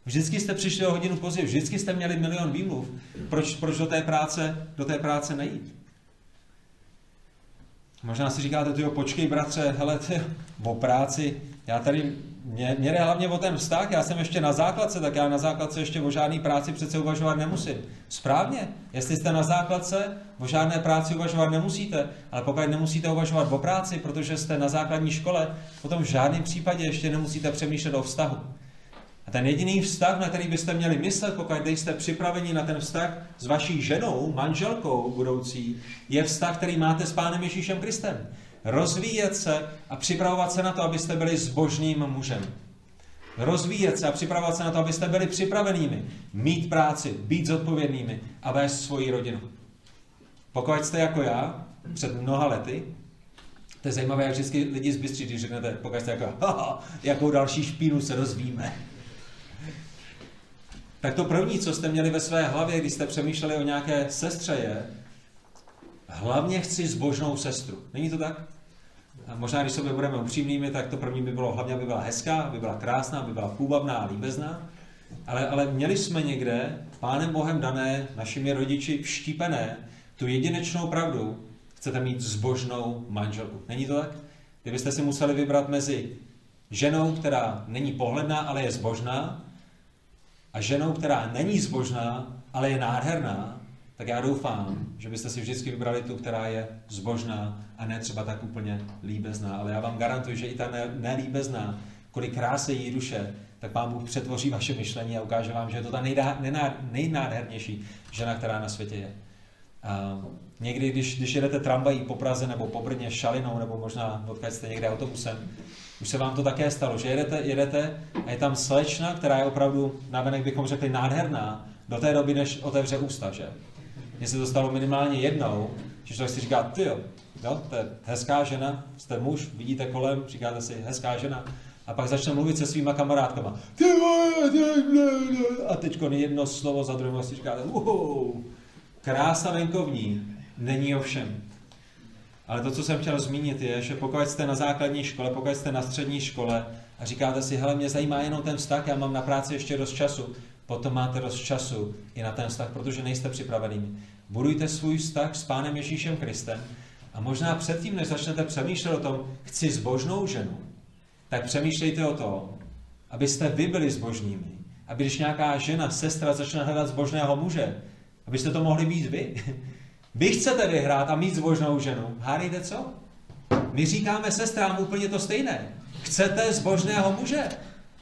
Vždycky jste přišli o hodinu později, vždycky jste měli milion výmluv. Proč, proč do té práce, do té práce nejít? Možná si říkáte, ty počkej bratře, hele, ty, o práci, já tady, mě, mě jde hlavně o ten vztah, já jsem ještě na základce, tak já na základce ještě o žádné práci přece uvažovat nemusím. Správně, jestli jste na základce, o žádné práci uvažovat nemusíte, ale pokud nemusíte uvažovat o práci, protože jste na základní škole, potom v žádném případě ještě nemusíte přemýšlet o vztahu. A ten jediný vztah, na který byste měli myslet, pokud jste připraveni na ten vztah s vaší ženou, manželkou budoucí, je vztah, který máte s Pánem Ježíšem Kristem rozvíjet se a připravovat se na to, abyste byli zbožným mužem. Rozvíjet se a připravovat se na to, abyste byli připravenými, mít práci, být zodpovědnými a vést svoji rodinu. Pokud jste jako já, před mnoha lety, to je zajímavé, jak vždycky lidi zbystří, když řeknete, pokud jste jako jakou další špínu se rozvíme. Tak to první, co jste měli ve své hlavě, když jste přemýšleli o nějaké sestře, je, hlavně chci zbožnou sestru. Není to tak? A možná, když sobě budeme upřímnými, tak to první by bylo hlavně, aby byla hezká, aby byla krásná, aby byla půvabná a líbezná. Ale, ale měli jsme někde, Pánem Bohem dané, našimi rodiči vštípené, tu jedinečnou pravdu, chcete mít zbožnou manželku. Není to tak? Kdybyste si museli vybrat mezi ženou, která není pohledná, ale je zbožná, a ženou, která není zbožná, ale je nádherná, tak já doufám, že byste si vždycky vybrali tu, která je zbožná a ne třeba tak úplně líbezná. Ale já vám garantuji, že i ta nelíbezná, kolik krásy jí duše, tak Pán Bůh přetvoří vaše myšlení a ukáže vám, že je to ta nejnádhernější žena, která na světě je. A někdy, když, když jedete tramvají po Praze nebo po Brně šalinou, nebo možná odkud jste někde autobusem, už se vám to také stalo, že jedete, jedete a je tam slečna, která je opravdu, navenek bychom řekli, nádherná, do té doby, než otevře ústa, že? Mně se to stalo minimálně jednou, že člověk si říká, ty jo, to je hezká žena, jste muž, vidíte kolem, říkáte si, hezká žena, a pak začne mluvit se svýma kamarádkama. A teď jedno slovo za druhým si říkáte, wow, krása venkovní, není ovšem. Ale to, co jsem chtěl zmínit, je, že pokud jste na základní škole, pokud jste na střední škole a říkáte si, hele, mě zajímá jenom ten vztah, já mám na práci ještě dost času, potom máte dost času i na ten vztah, protože nejste připravený. Budujte svůj vztah s Pánem Ježíšem Kristem a možná předtím, než začnete přemýšlet o tom, chci zbožnou ženu, tak přemýšlejte o tom, abyste vy byli zbožními. Aby když nějaká žena, sestra začne hledat zbožného muže, abyste to mohli být vy. Vy chcete vyhrát a mít zbožnou ženu. Hádejte co? My říkáme sestrám úplně to stejné. Chcete zbožného muže?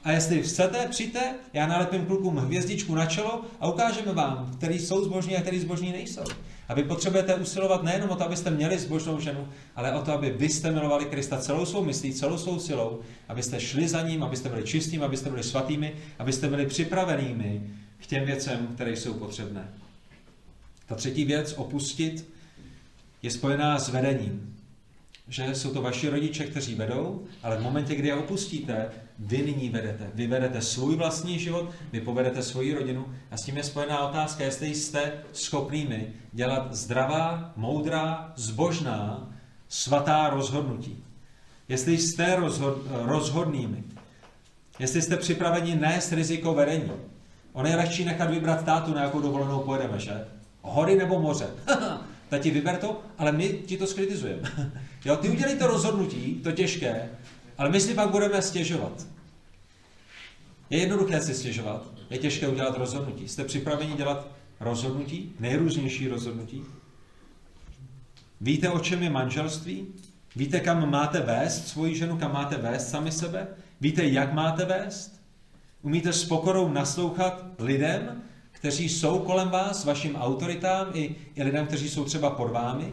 A jestli chcete, přijďte, já nalepím klukům hvězdičku na čelo a ukážeme vám, který jsou zbožní a který zbožní nejsou. A vy potřebujete usilovat nejenom o to, abyste měli zbožnou ženu, ale o to, aby vy jste milovali Krista celou svou myslí, celou svou silou, abyste šli za ním, abyste byli čistými, abyste byli svatými, abyste byli připravenými k těm věcem, které jsou potřebné. Ta třetí věc, opustit, je spojená s vedením. Že jsou to vaši rodiče, kteří vedou, ale v momentě, kdy je opustíte, vy nyní vedete. Vy vedete svůj vlastní život, vy povedete svoji rodinu a s tím je spojená otázka, jestli jste schopnými dělat zdravá, moudrá, zbožná, svatá rozhodnutí. Jestli jste rozhod, rozhodnými, jestli jste připraveni nést riziko vedení. Ono je lehčí nechat vybrat tátu, na jakou dovolenou pojedeme, že? Hory nebo moře. Tati, vyber to, ale my ti to skritizujeme. jo, ty udělej to rozhodnutí, to těžké, ale my si pak budeme stěžovat. Je jednoduché si stěžovat, je těžké udělat rozhodnutí. Jste připraveni dělat rozhodnutí, nejrůznější rozhodnutí? Víte, o čem je manželství? Víte, kam máte vést svoji ženu, kam máte vést sami sebe? Víte, jak máte vést? Umíte s pokorou naslouchat lidem, kteří jsou kolem vás, vašim autoritám i, i lidem, kteří jsou třeba pod vámi?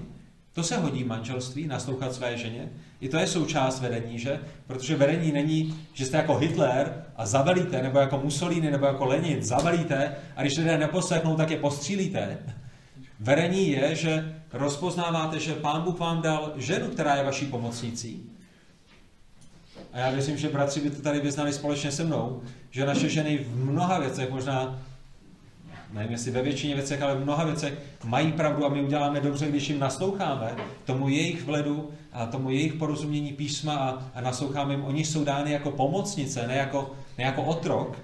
To se hodí manželství, naslouchat své ženě. I to je součást vedení, že? Protože vedení není, že jste jako Hitler a zavelíte, nebo jako Mussolini, nebo jako Lenin, zavelíte a když lidé neposlechnou, tak je postřílíte. Vedení je, že rozpoznáváte, že Pán Bůh vám dal ženu, která je vaší pomocnicí. A já věřím, že bratři by to tady vyznali společně se mnou, že naše ženy v mnoha věcech, možná nevím jestli ve většině věcech, ale v mnoha věcech mají pravdu a my uděláme dobře, když jim nasloucháme tomu jejich vledu a tomu jejich porozumění písma a, a nasloucháme jim. Oni jsou dány jako pomocnice, ne jako, ne jako otrok.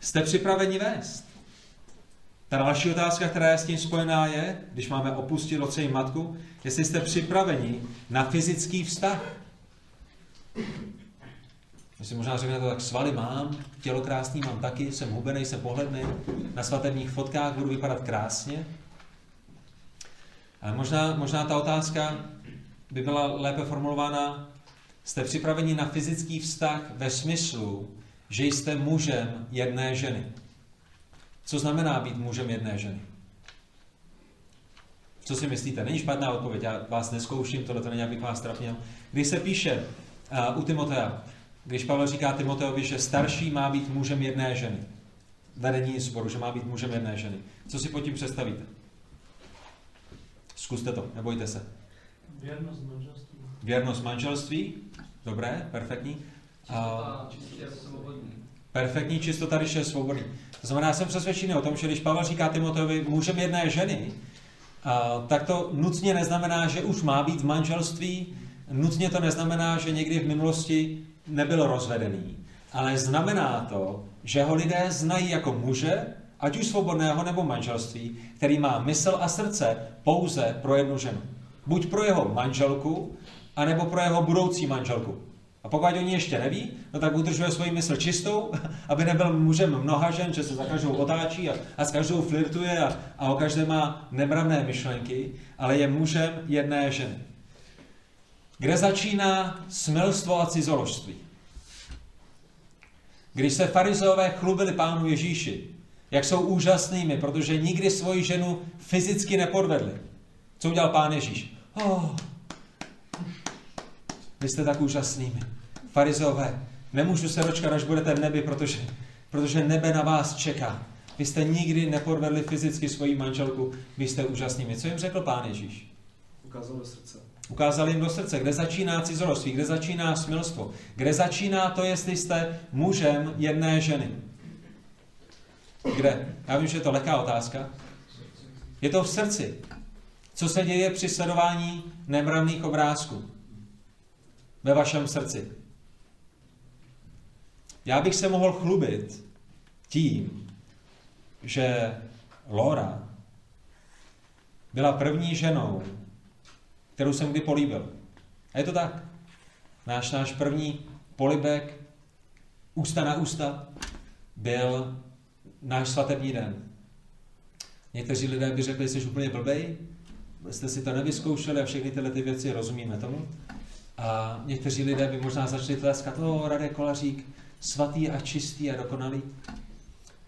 Jste připraveni vést? Ta další otázka, která je s tím spojená, je, když máme opustit otce i matku, jestli jste připraveni na fyzický vztah. Vy si možná řeknete, tak svaly mám, tělo krásný mám taky, jsem hubený, jsem pohledný, na svatebních fotkách budu vypadat krásně. Ale možná, možná ta otázka by byla lépe formulována, jste připraveni na fyzický vztah ve smyslu, že jste mužem jedné ženy. Co znamená být mužem jedné ženy? Co si myslíte? Není špatná odpověď, já vás neskouším, tohle to není, abych vás trapnil. Když se píše uh, u Timotea, když Pavel říká Timoteovi, že starší má být mužem jedné ženy. Vedení sboru, že má být mužem jedné ženy. Co si pod tím představíte? Zkuste to, nebojte se. Věrnost manželství. Věrnost manželství. Dobré, perfektní. A, svobodný. Perfektní čistota, když je svobodný. To znamená, já jsem přesvědčený o tom, že když Pavel říká Timoteovi mužem jedné ženy, a, tak to nutně neznamená, že už má být v manželství, nutně to neznamená, že někdy v minulosti nebyl rozvedený, ale znamená to, že ho lidé znají jako muže, ať už svobodného nebo manželství, který má mysl a srdce pouze pro jednu ženu. Buď pro jeho manželku, anebo pro jeho budoucí manželku. A pokud oni ještě neví, no tak udržuje svoji mysl čistou, aby nebyl mužem mnoha žen, že se za každou otáčí a, a s každou flirtuje a, a o každé má nemravné myšlenky, ale je mužem jedné ženy. Kde začíná smilstvo a cizoložství? Když se farizové chlubili pánu Ježíši, jak jsou úžasnými, protože nikdy svoji ženu fyzicky nepodvedli. Co udělal pán Ježíš? Oh, vy jste tak úžasnými. Farizové, nemůžu se dočkat, až budete v nebi, protože, protože nebe na vás čeká. Vy jste nikdy nepodvedli fyzicky svoji manželku, vy jste úžasnými. Co jim řekl pán Ježíš? Ukázal do srdce. Ukázal jim do srdce, kde začíná cizoložství, kde začíná smilstvo, kde začíná to, jestli jste mužem jedné ženy. Kde? Já vím, že je to lehká otázka. Je to v srdci. Co se děje při sledování nemravných obrázků? Ve vašem srdci. Já bych se mohl chlubit tím, že Laura byla první ženou, kterou jsem kdy políbil. A je to tak. Náš, náš první polibek, ústa na ústa, byl náš svatební den. Někteří lidé by řekli, že jsi úplně blbej, jste si to nevyzkoušeli a všechny tyhle ty věci rozumíme tomu. A někteří lidé by možná začali tleskat, o, Radek Kolařík, svatý a čistý a dokonalý.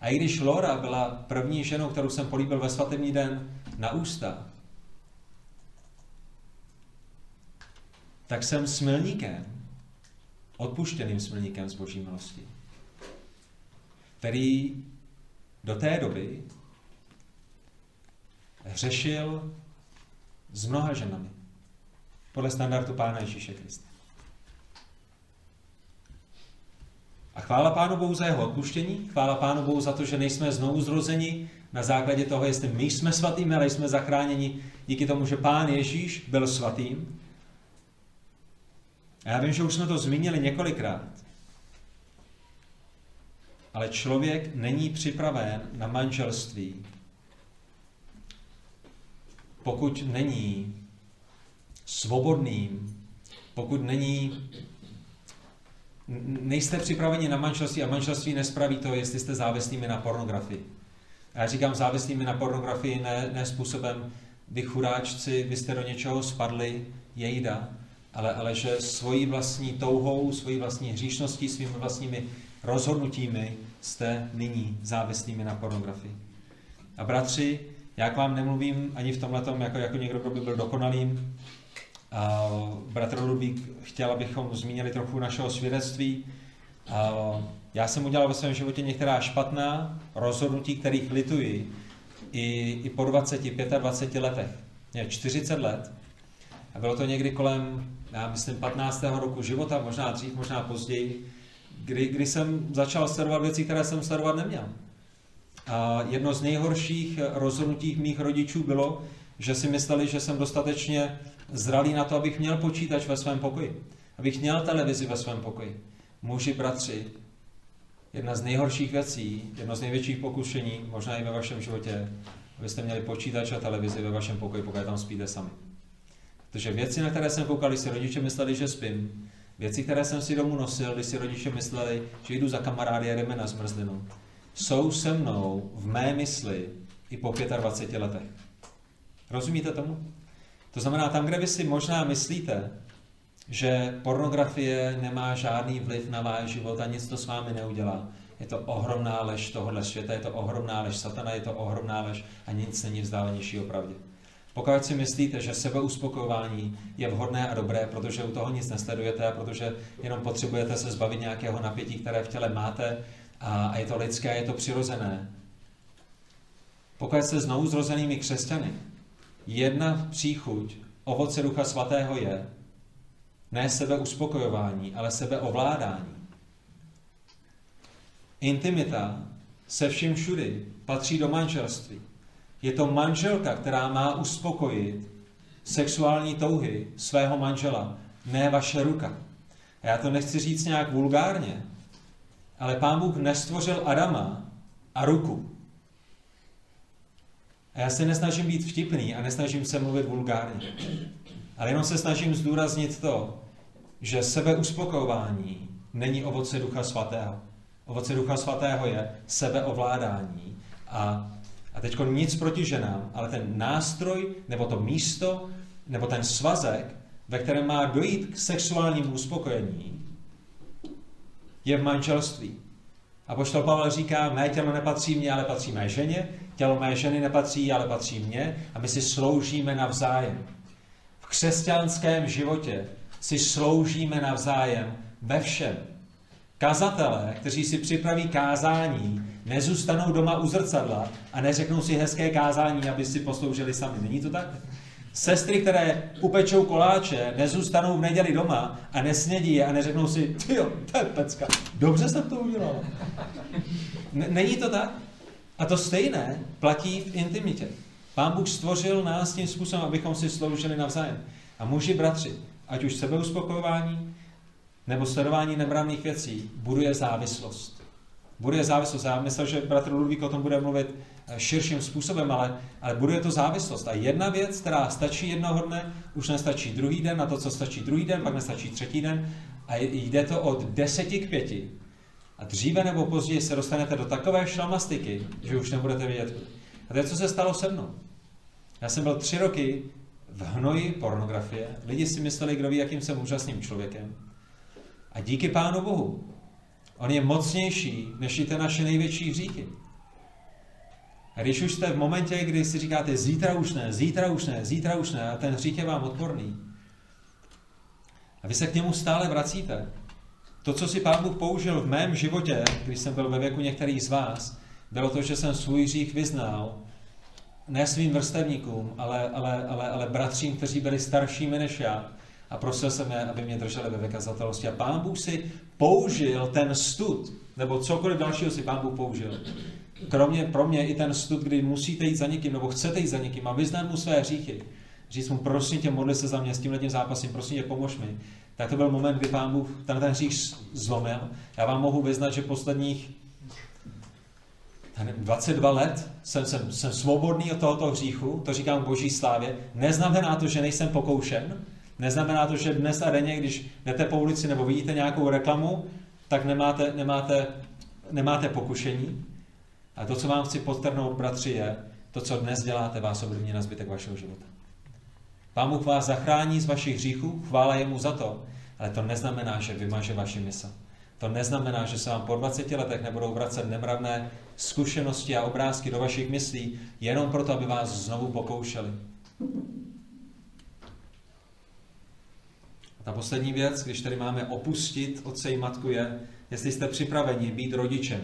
A i když Laura byla první ženou, kterou jsem políbil ve svatební den na ústa, tak jsem smilníkem, odpuštěným smilníkem z boží milosti, který do té doby hřešil s mnoha ženami. Podle standardu Pána Ježíše Krista. A chvála Pánu Bohu za jeho odpuštění, chvála Pánu Bohu za to, že nejsme znovu zrozeni na základě toho, jestli my jsme svatými, ale jsme zachráněni díky tomu, že Pán Ježíš byl svatým. A já vím, že už jsme to zmínili několikrát, ale člověk není připraven na manželství, pokud není svobodným, pokud není, nejste připraveni na manželství a manželství nespraví to, jestli jste závislými na pornografii. A já říkám závislými na pornografii ne, ne způsobem, vy chudáčci, vy jste do něčeho spadli, jejda, ale, ale že svojí vlastní touhou, svojí vlastní hříšností, svými vlastními rozhodnutími jste nyní závislými na pornografii. A bratři, já k vám nemluvím ani v tomhle jako, jako někdo, kdo by byl dokonalým. A bratr Ludvík chtěl, abychom zmínili trochu našeho svědectví. A já jsem udělal ve svém životě některá špatná rozhodnutí, kterých lituji i, i po 20, 25 letech. Je 40 let. A bylo to někdy kolem, já myslím, 15. roku života, možná dřív, možná později, kdy, kdy jsem začal sledovat věci, které jsem sledovat neměl. A jedno z nejhorších rozhodnutí mých rodičů bylo, že si mysleli, že jsem dostatečně zralý na to, abych měl počítač ve svém pokoji. Abych měl televizi ve svém pokoji. Muži, bratři, jedna z nejhorších věcí, jedno z největších pokušení, možná i ve vašem životě, abyste měli počítač a televizi ve vašem pokoji, pokud tam spíte sami. Protože věci, na které jsem koukal, si rodiče mysleli, že spím, věci, které jsem si domů nosil, když si rodiče mysleli, že jdu za kamarády a jdeme na zmrzlinu, jsou se mnou v mé mysli i po 25 letech. Rozumíte tomu? To znamená, tam, kde vy si možná myslíte, že pornografie nemá žádný vliv na váš život a nic to s vámi neudělá, je to ohromná lež tohohle světa, je to ohromná lež satana, je to ohromná lež a nic není vzdálenější o pravdě. Pokud si myslíte, že sebeuspokojování je vhodné a dobré, protože u toho nic nesledujete a protože jenom potřebujete se zbavit nějakého napětí, které v těle máte a, je to lidské, je to přirozené. Pokud jste znovu zrozenými křesťany, jedna příchuť ovoce Ducha Svatého je ne sebeuspokojování, ale sebeovládání. Intimita se vším všudy patří do manželství. Je to manželka, která má uspokojit sexuální touhy svého manžela, ne vaše ruka. A já to nechci říct nějak vulgárně, ale pán Bůh nestvořil Adama a ruku. A já se nesnažím být vtipný a nesnažím se mluvit vulgárně. Ale jenom se snažím zdůraznit to, že sebeuspokojování není ovoce Ducha Svatého. Ovoce Ducha Svatého je sebeovládání. A, a teď nic proti ženám, ale ten nástroj, nebo to místo, nebo ten svazek, ve kterém má dojít k sexuálnímu uspokojení, je v manželství. A poštol Pavel říká, mé tělo nepatří mně, ale patří mé ženě, tělo mé ženy nepatří, ale patří mně a my si sloužíme navzájem. V křesťanském životě si sloužíme navzájem ve všem. Kazatelé, kteří si připraví kázání, nezůstanou doma u zrcadla a neřeknou si hezké kázání, aby si posloužili sami. Není to tak? Sestry, které upečou koláče, nezůstanou v neděli doma a nesnědí je a neřeknou si, jo, to je pecka, dobře jsem to udělal. Není to tak? A to stejné platí v intimitě. Pán Bůh stvořil nás tím způsobem, abychom si sloužili navzájem. A muži, bratři, ať už sebeuspokojování nebo sledování nemravných věcí, buduje závislost. Buduje závislost. Já myslel, že bratr Ludvík o tom bude mluvit eh, širším způsobem, ale, ale buduje to závislost. A jedna věc, která stačí jednoho dne, už nestačí druhý den, a to, co stačí druhý den, pak nestačí třetí den. A jde to od deseti k pěti. A dříve nebo později se dostanete do takové šlamastiky, že už nebudete vědět. A to je, co se stalo se mnou. Já jsem byl tři roky v hnoji pornografie. Lidi si mysleli, kdo ví, jakým jsem úžasným člověkem. A díky Pánu Bohu, on je mocnější než i ty naše největší hříchy. A když už jste v momentě, kdy si říkáte zítra už ne, zítra už ne, zítra už ne, a ten hřích je vám odporný, a vy se k němu stále vracíte, to, co si Pán Bůh použil v mém životě, když jsem byl ve věku některých z vás, bylo to, že jsem svůj hřích vyznal, ne svým vrstevníkům, ale, ale, ale, ale bratřím, kteří byli staršími než já. A prosil jsem je, aby mě drželi ve vykazatelnosti. A Pán Bůh si použil ten stud, nebo cokoliv dalšího si Pán Bůh použil. Kromě pro mě i ten stud, kdy musíte jít za někým, nebo chcete jít za někým a vyznat mu své hříchy. Říct mu, prosím tě, modli se za mě s tímhle zápasem, prosím tě, pomož mi tak to byl moment, kdy pán Bůh ten, ten hřích zlomil. Já vám mohu vyznat, že posledních 22 let jsem, jsem, jsem svobodný od tohoto hříchu, to říkám boží slávě. Neznamená to, že nejsem pokoušen, neznamená to, že dnes a denně, když jdete po ulici nebo vidíte nějakou reklamu, tak nemáte, nemáte, nemáte pokušení. A to, co vám chci podtrhnout, bratři, je, to, co dnes děláte, vás ovlivní na zbytek vašeho života. Pán Bůh vás zachrání z vašich hříchů, chvála jemu za to, ale to neznamená, že vymaže vaši mysl. To neznamená, že se vám po 20 letech nebudou vracet nemravné zkušenosti a obrázky do vašich myslí, jenom proto, aby vás znovu pokoušeli. A ta poslední věc, když tady máme opustit otce i matku, je, jestli jste připraveni být rodičem.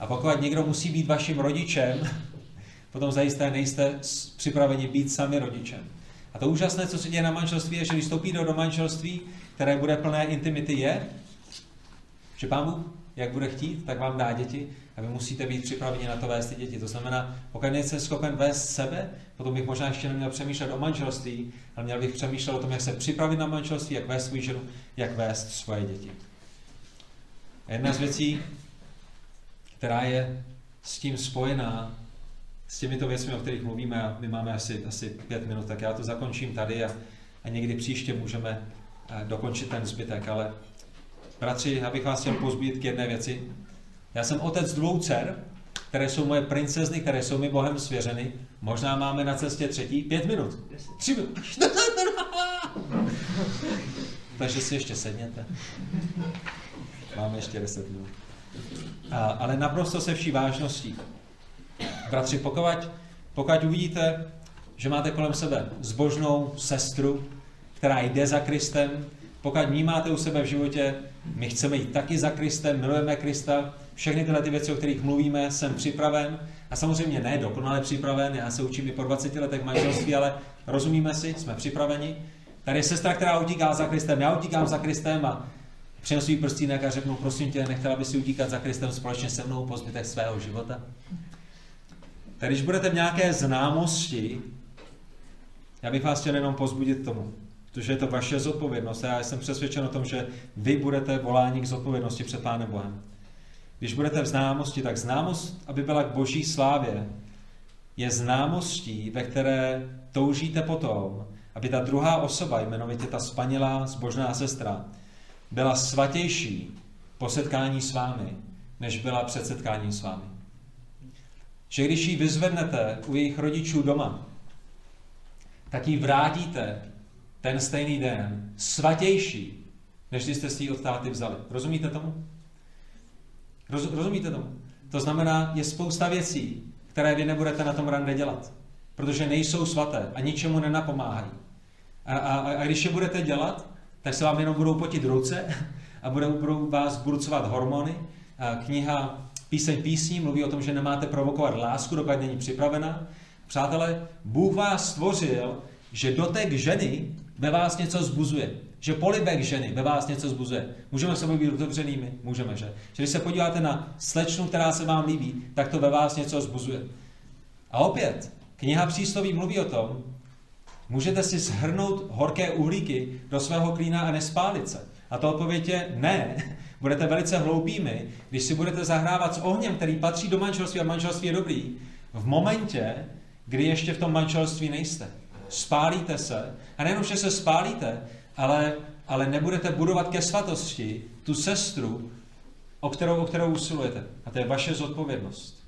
A pokud někdo musí být vaším rodičem, potom zajisté nejste připraveni být sami rodičem. A to úžasné, co se děje na manželství, je, že když vstoupí do manželství, které bude plné intimity, je, že Pán Bůh, jak bude chtít, tak vám dá děti a vy musíte být připraveni na to vést ty děti. To znamená, pokud nejste schopen vést sebe, potom bych možná ještě neměl přemýšlet o manželství, ale měl bych přemýšlet o tom, jak se připravit na manželství, jak vést svůj ženu, jak vést svoje děti. A jedna z věcí, která je s tím spojená, s těmito věcmi, o kterých mluvíme, a my máme asi, asi pět minut, tak já to zakončím tady a, a někdy příště můžeme eh, dokončit ten zbytek. Ale bratři, já bych vás chtěl pozbudit k jedné věci. Já jsem otec dvou dcer, které jsou moje princezny, které jsou mi Bohem svěřeny. Možná máme na cestě třetí. Pět minut. Tři minut. Takže si ještě sedněte. Máme ještě deset minut. A, ale naprosto se vší vážností. Bratři, pokud, pokud uvidíte, že máte kolem sebe zbožnou sestru, která jde za Kristem, pokud vnímáte u sebe v životě, my chceme jít taky za Kristem, milujeme Krista, všechny tyhle ty věci, o kterých mluvíme, jsem připraven. A samozřejmě ne dokonale připraven, já se učím i po 20 letech manželství, ale rozumíme si, jsme připraveni. Tady je sestra, která utíká za Kristem, já utíkám za Kristem a přinesu jí prstínek a řeknu, prosím tě, nechtěla by si utíkat za Kristem společně se mnou po zbytek svého života. Tak když budete v nějaké známosti, já bych vás chtěl jenom pozbudit tomu, protože je to vaše zodpovědnost a já jsem přesvědčen o tom, že vy budete voláni k zodpovědnosti před Pánem Bohem. Když budete v známosti, tak známost, aby byla k boží slávě, je známostí, ve které toužíte potom, aby ta druhá osoba, jmenovitě ta spanilá zbožná sestra, byla svatější po setkání s vámi, než byla před setkáním s vámi. Že když ji vyzvednete u jejich rodičů doma, tak ji vrátíte ten stejný den svatější, než když jste si ji od táty vzali. Rozumíte tomu? Roz, rozumíte tomu? To znamená, je spousta věcí, které vy nebudete na tom rande dělat, protože nejsou svaté a ničemu nenapomáhají. A, a, a když je budete dělat, tak se vám jenom budou potit ruce a budou, budou vás burcovat hormony. A kniha Píseň písní mluví o tom, že nemáte provokovat lásku, dokud není připravena. Přátelé, Bůh vás stvořil, že dotek ženy ve vás něco zbuzuje. Že polibek ženy ve vás něco zbuzuje. Můžeme se být otevřenými? Můžeme, že? Že když se podíváte na slečnu, která se vám líbí, tak to ve vás něco zbuzuje. A opět, kniha přísloví mluví o tom, můžete si shrnout horké uhlíky do svého klína a nespálit se. A to odpověď je ne. Budete velice hloupými, když si budete zahrávat s ohněm, který patří do manželství a manželství je dobrý, v momentě, kdy ještě v tom manželství nejste. Spálíte se a nejenom, že se spálíte, ale, ale nebudete budovat ke svatosti tu sestru, o kterou, o kterou usilujete. A to je vaše zodpovědnost.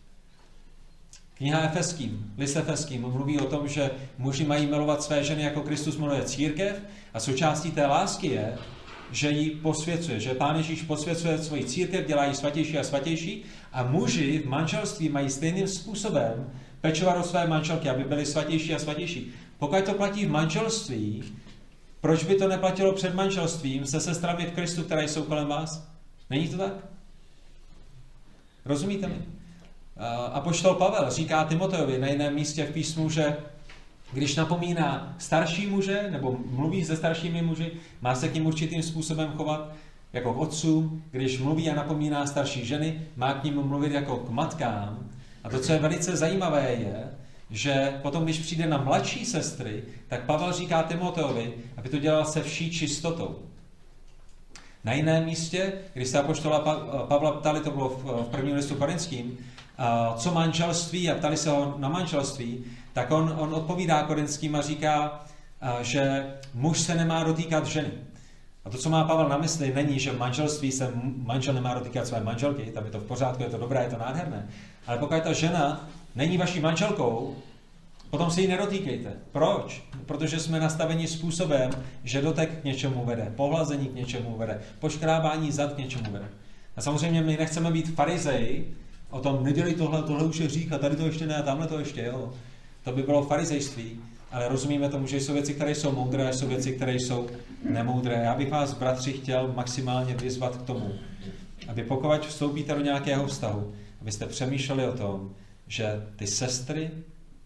Kniha Efeským, list Efeským mluví o tom, že muži mají milovat své ženy jako Kristus miluje církev a součástí té lásky je, že ji posvěcuje, že Pán Ježíš posvěcuje svoji církev, dělá ji svatější a svatější a muži v manželství mají stejným způsobem pečovat o své manželky, aby byly svatější a svatější. Pokud to platí v manželství, proč by to neplatilo před manželstvím se sestrami v Kristu, které jsou kolem vás? Není to tak? Rozumíte mi? A poštol Pavel říká Timoteovi na jiném místě v písmu, že když napomíná starší muže, nebo mluví se staršími muži, má se k ním určitým způsobem chovat jako k otcům. Když mluví a napomíná starší ženy, má k ním mluvit jako k matkám. A to, co je velice zajímavé, je, že potom, když přijde na mladší sestry, tak Pavel říká Timoteovi, aby to dělal se vší čistotou. Na jiném místě, když se apoštola Pavla ptali, to bylo v prvním listu korinským, co manželství a ptali se ho na manželství, tak on, on odpovídá korinským a říká, že muž se nemá dotýkat ženy. A to, co má Pavel na mysli, není, že v manželství se manžel nemá dotýkat své manželky, tam je to v pořádku, je to dobré, je to nádherné. Ale pokud ta žena není vaší manželkou, potom se jí nedotýkejte. Proč? Protože jsme nastaveni způsobem, že dotek k něčemu vede, pohlazení k něčemu vede, poškrábání zad k něčemu vede. A samozřejmě my nechceme být farizej, o tom nedělej tohle, tohle už je hřích a tady to ještě ne a tamhle to ještě, jo. To by bylo farizejství, ale rozumíme tomu, že jsou věci, které jsou moudré a jsou věci, které jsou nemoudré. Já bych vás, bratři, chtěl maximálně vyzvat k tomu, aby pokud vstoupíte do nějakého vztahu, abyste přemýšleli o tom, že ty sestry,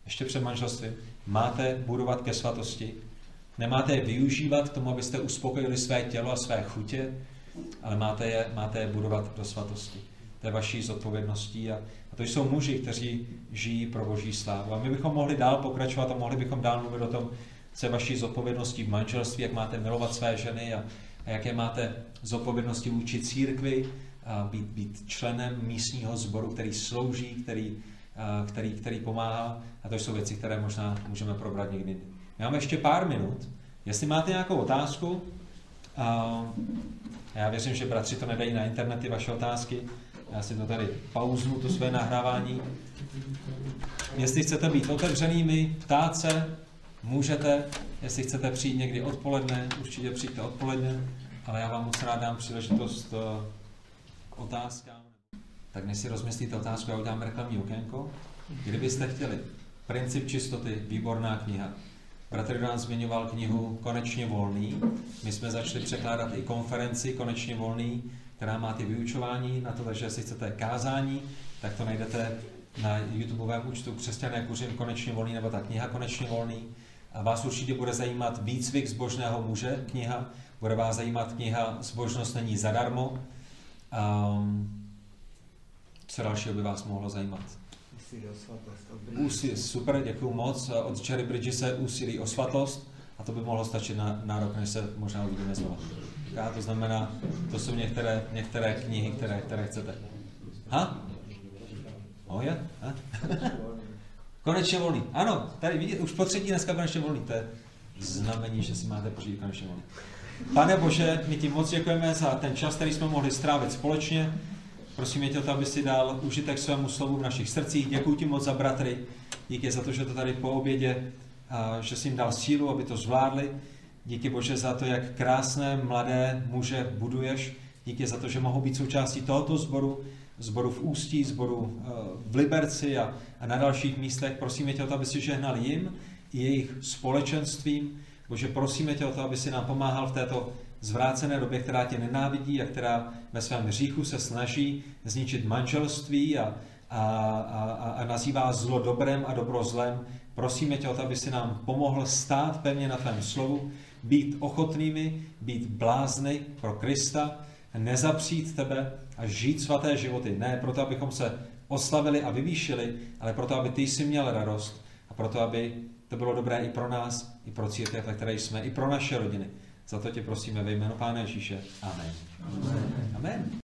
ještě před manželstvím, máte budovat ke svatosti, nemáte je využívat k tomu, abyste uspokojili své tělo a své chutě, ale máte je, máte je budovat do svatosti. To je vaší zodpovědností a, a to jsou muži, kteří žijí pro boží slávu. A my bychom mohli dál pokračovat a mohli bychom dál mluvit o tom, co je vaší zodpovědností v manželství, jak máte milovat své ženy a, a jaké máte zodpovědnosti vůči církvi, a být, být členem místního sboru, který slouží, který, který, který pomáhá. A to jsou věci, které možná můžeme probrat někdy. Máme ještě pár minut. Jestli máte nějakou otázku, a já věřím, že bratři to nedají na internet, ty vaše otázky, já si to tady pauznu, to své nahrávání. Jestli chcete být otevřenými, ptát se, můžete. Jestli chcete přijít někdy odpoledne, určitě přijďte odpoledne, ale já vám moc rád dám příležitost eh, k otázkám. Tak než si rozmyslíte otázku, já udělám reklamní okénko. Kdybyste chtěli Princip čistoty, výborná kniha. Bratr Dan zmiňoval knihu Konečně volný. My jsme začali překládat i konferenci Konečně volný, která má ty vyučování na to, že jestli chcete kázání, tak to najdete na YouTubeovém účtu Křesťané kuřím konečně volný, nebo ta kniha konečně volný. A vás určitě bude zajímat výcvik zbožného muže, kniha. Bude vás zajímat kniha Zbožnost není zadarmo. Um, co dalšího by vás mohlo zajímat? Úsilí, super, děkuji moc. Od Jerry Bridgese úsilí o svatlost. A to by mohlo stačit na, na rok, než se možná uvidíme znovu. Já to znamená, to jsou některé, některé knihy, které, které chcete. Ha? Oh, je? Ha? konečně volný. Ano, tady vidíte, už po třetí dneska konečně volný. To je, znamení, že si máte pořídit konečně modlit. Pane Bože, my ti moc děkujeme za ten čas, který jsme mohli strávit společně. Prosíme tě to, aby si dal užitek svému slovu v našich srdcích. Děkuji ti moc za bratry. Díky za to, že to tady po obědě, že jsi jim dal sílu, aby to zvládli. Díky Bože za to, jak krásné mladé muže buduješ. Díky za to, že mohou být součástí tohoto sboru, zboru v Ústí, zboru eh, v Liberci a, a na dalších místech. Prosíme tě o to, aby si žehnal jim i jejich společenstvím. Bože, prosíme tě o to, aby si nám pomáhal v této zvrácené době, která tě nenávidí a která ve svém hříchu se snaží zničit manželství a, a, a, a nazývá zlo dobrem a dobro zlem. Prosíme tě o to, aby si nám pomohl stát pevně na tvém slovu, být ochotnými, být blázny pro Krista, nezapřít tebe a žít svaté životy. Ne proto, abychom se oslavili a vyvýšili, ale proto, aby ty jsi měl radost a proto, aby to bylo dobré i pro nás, i pro církev, ve které jsme, i pro naše rodiny. Za to tě prosíme ve jménu Pána Ježíše. Amen. Amen. Amen.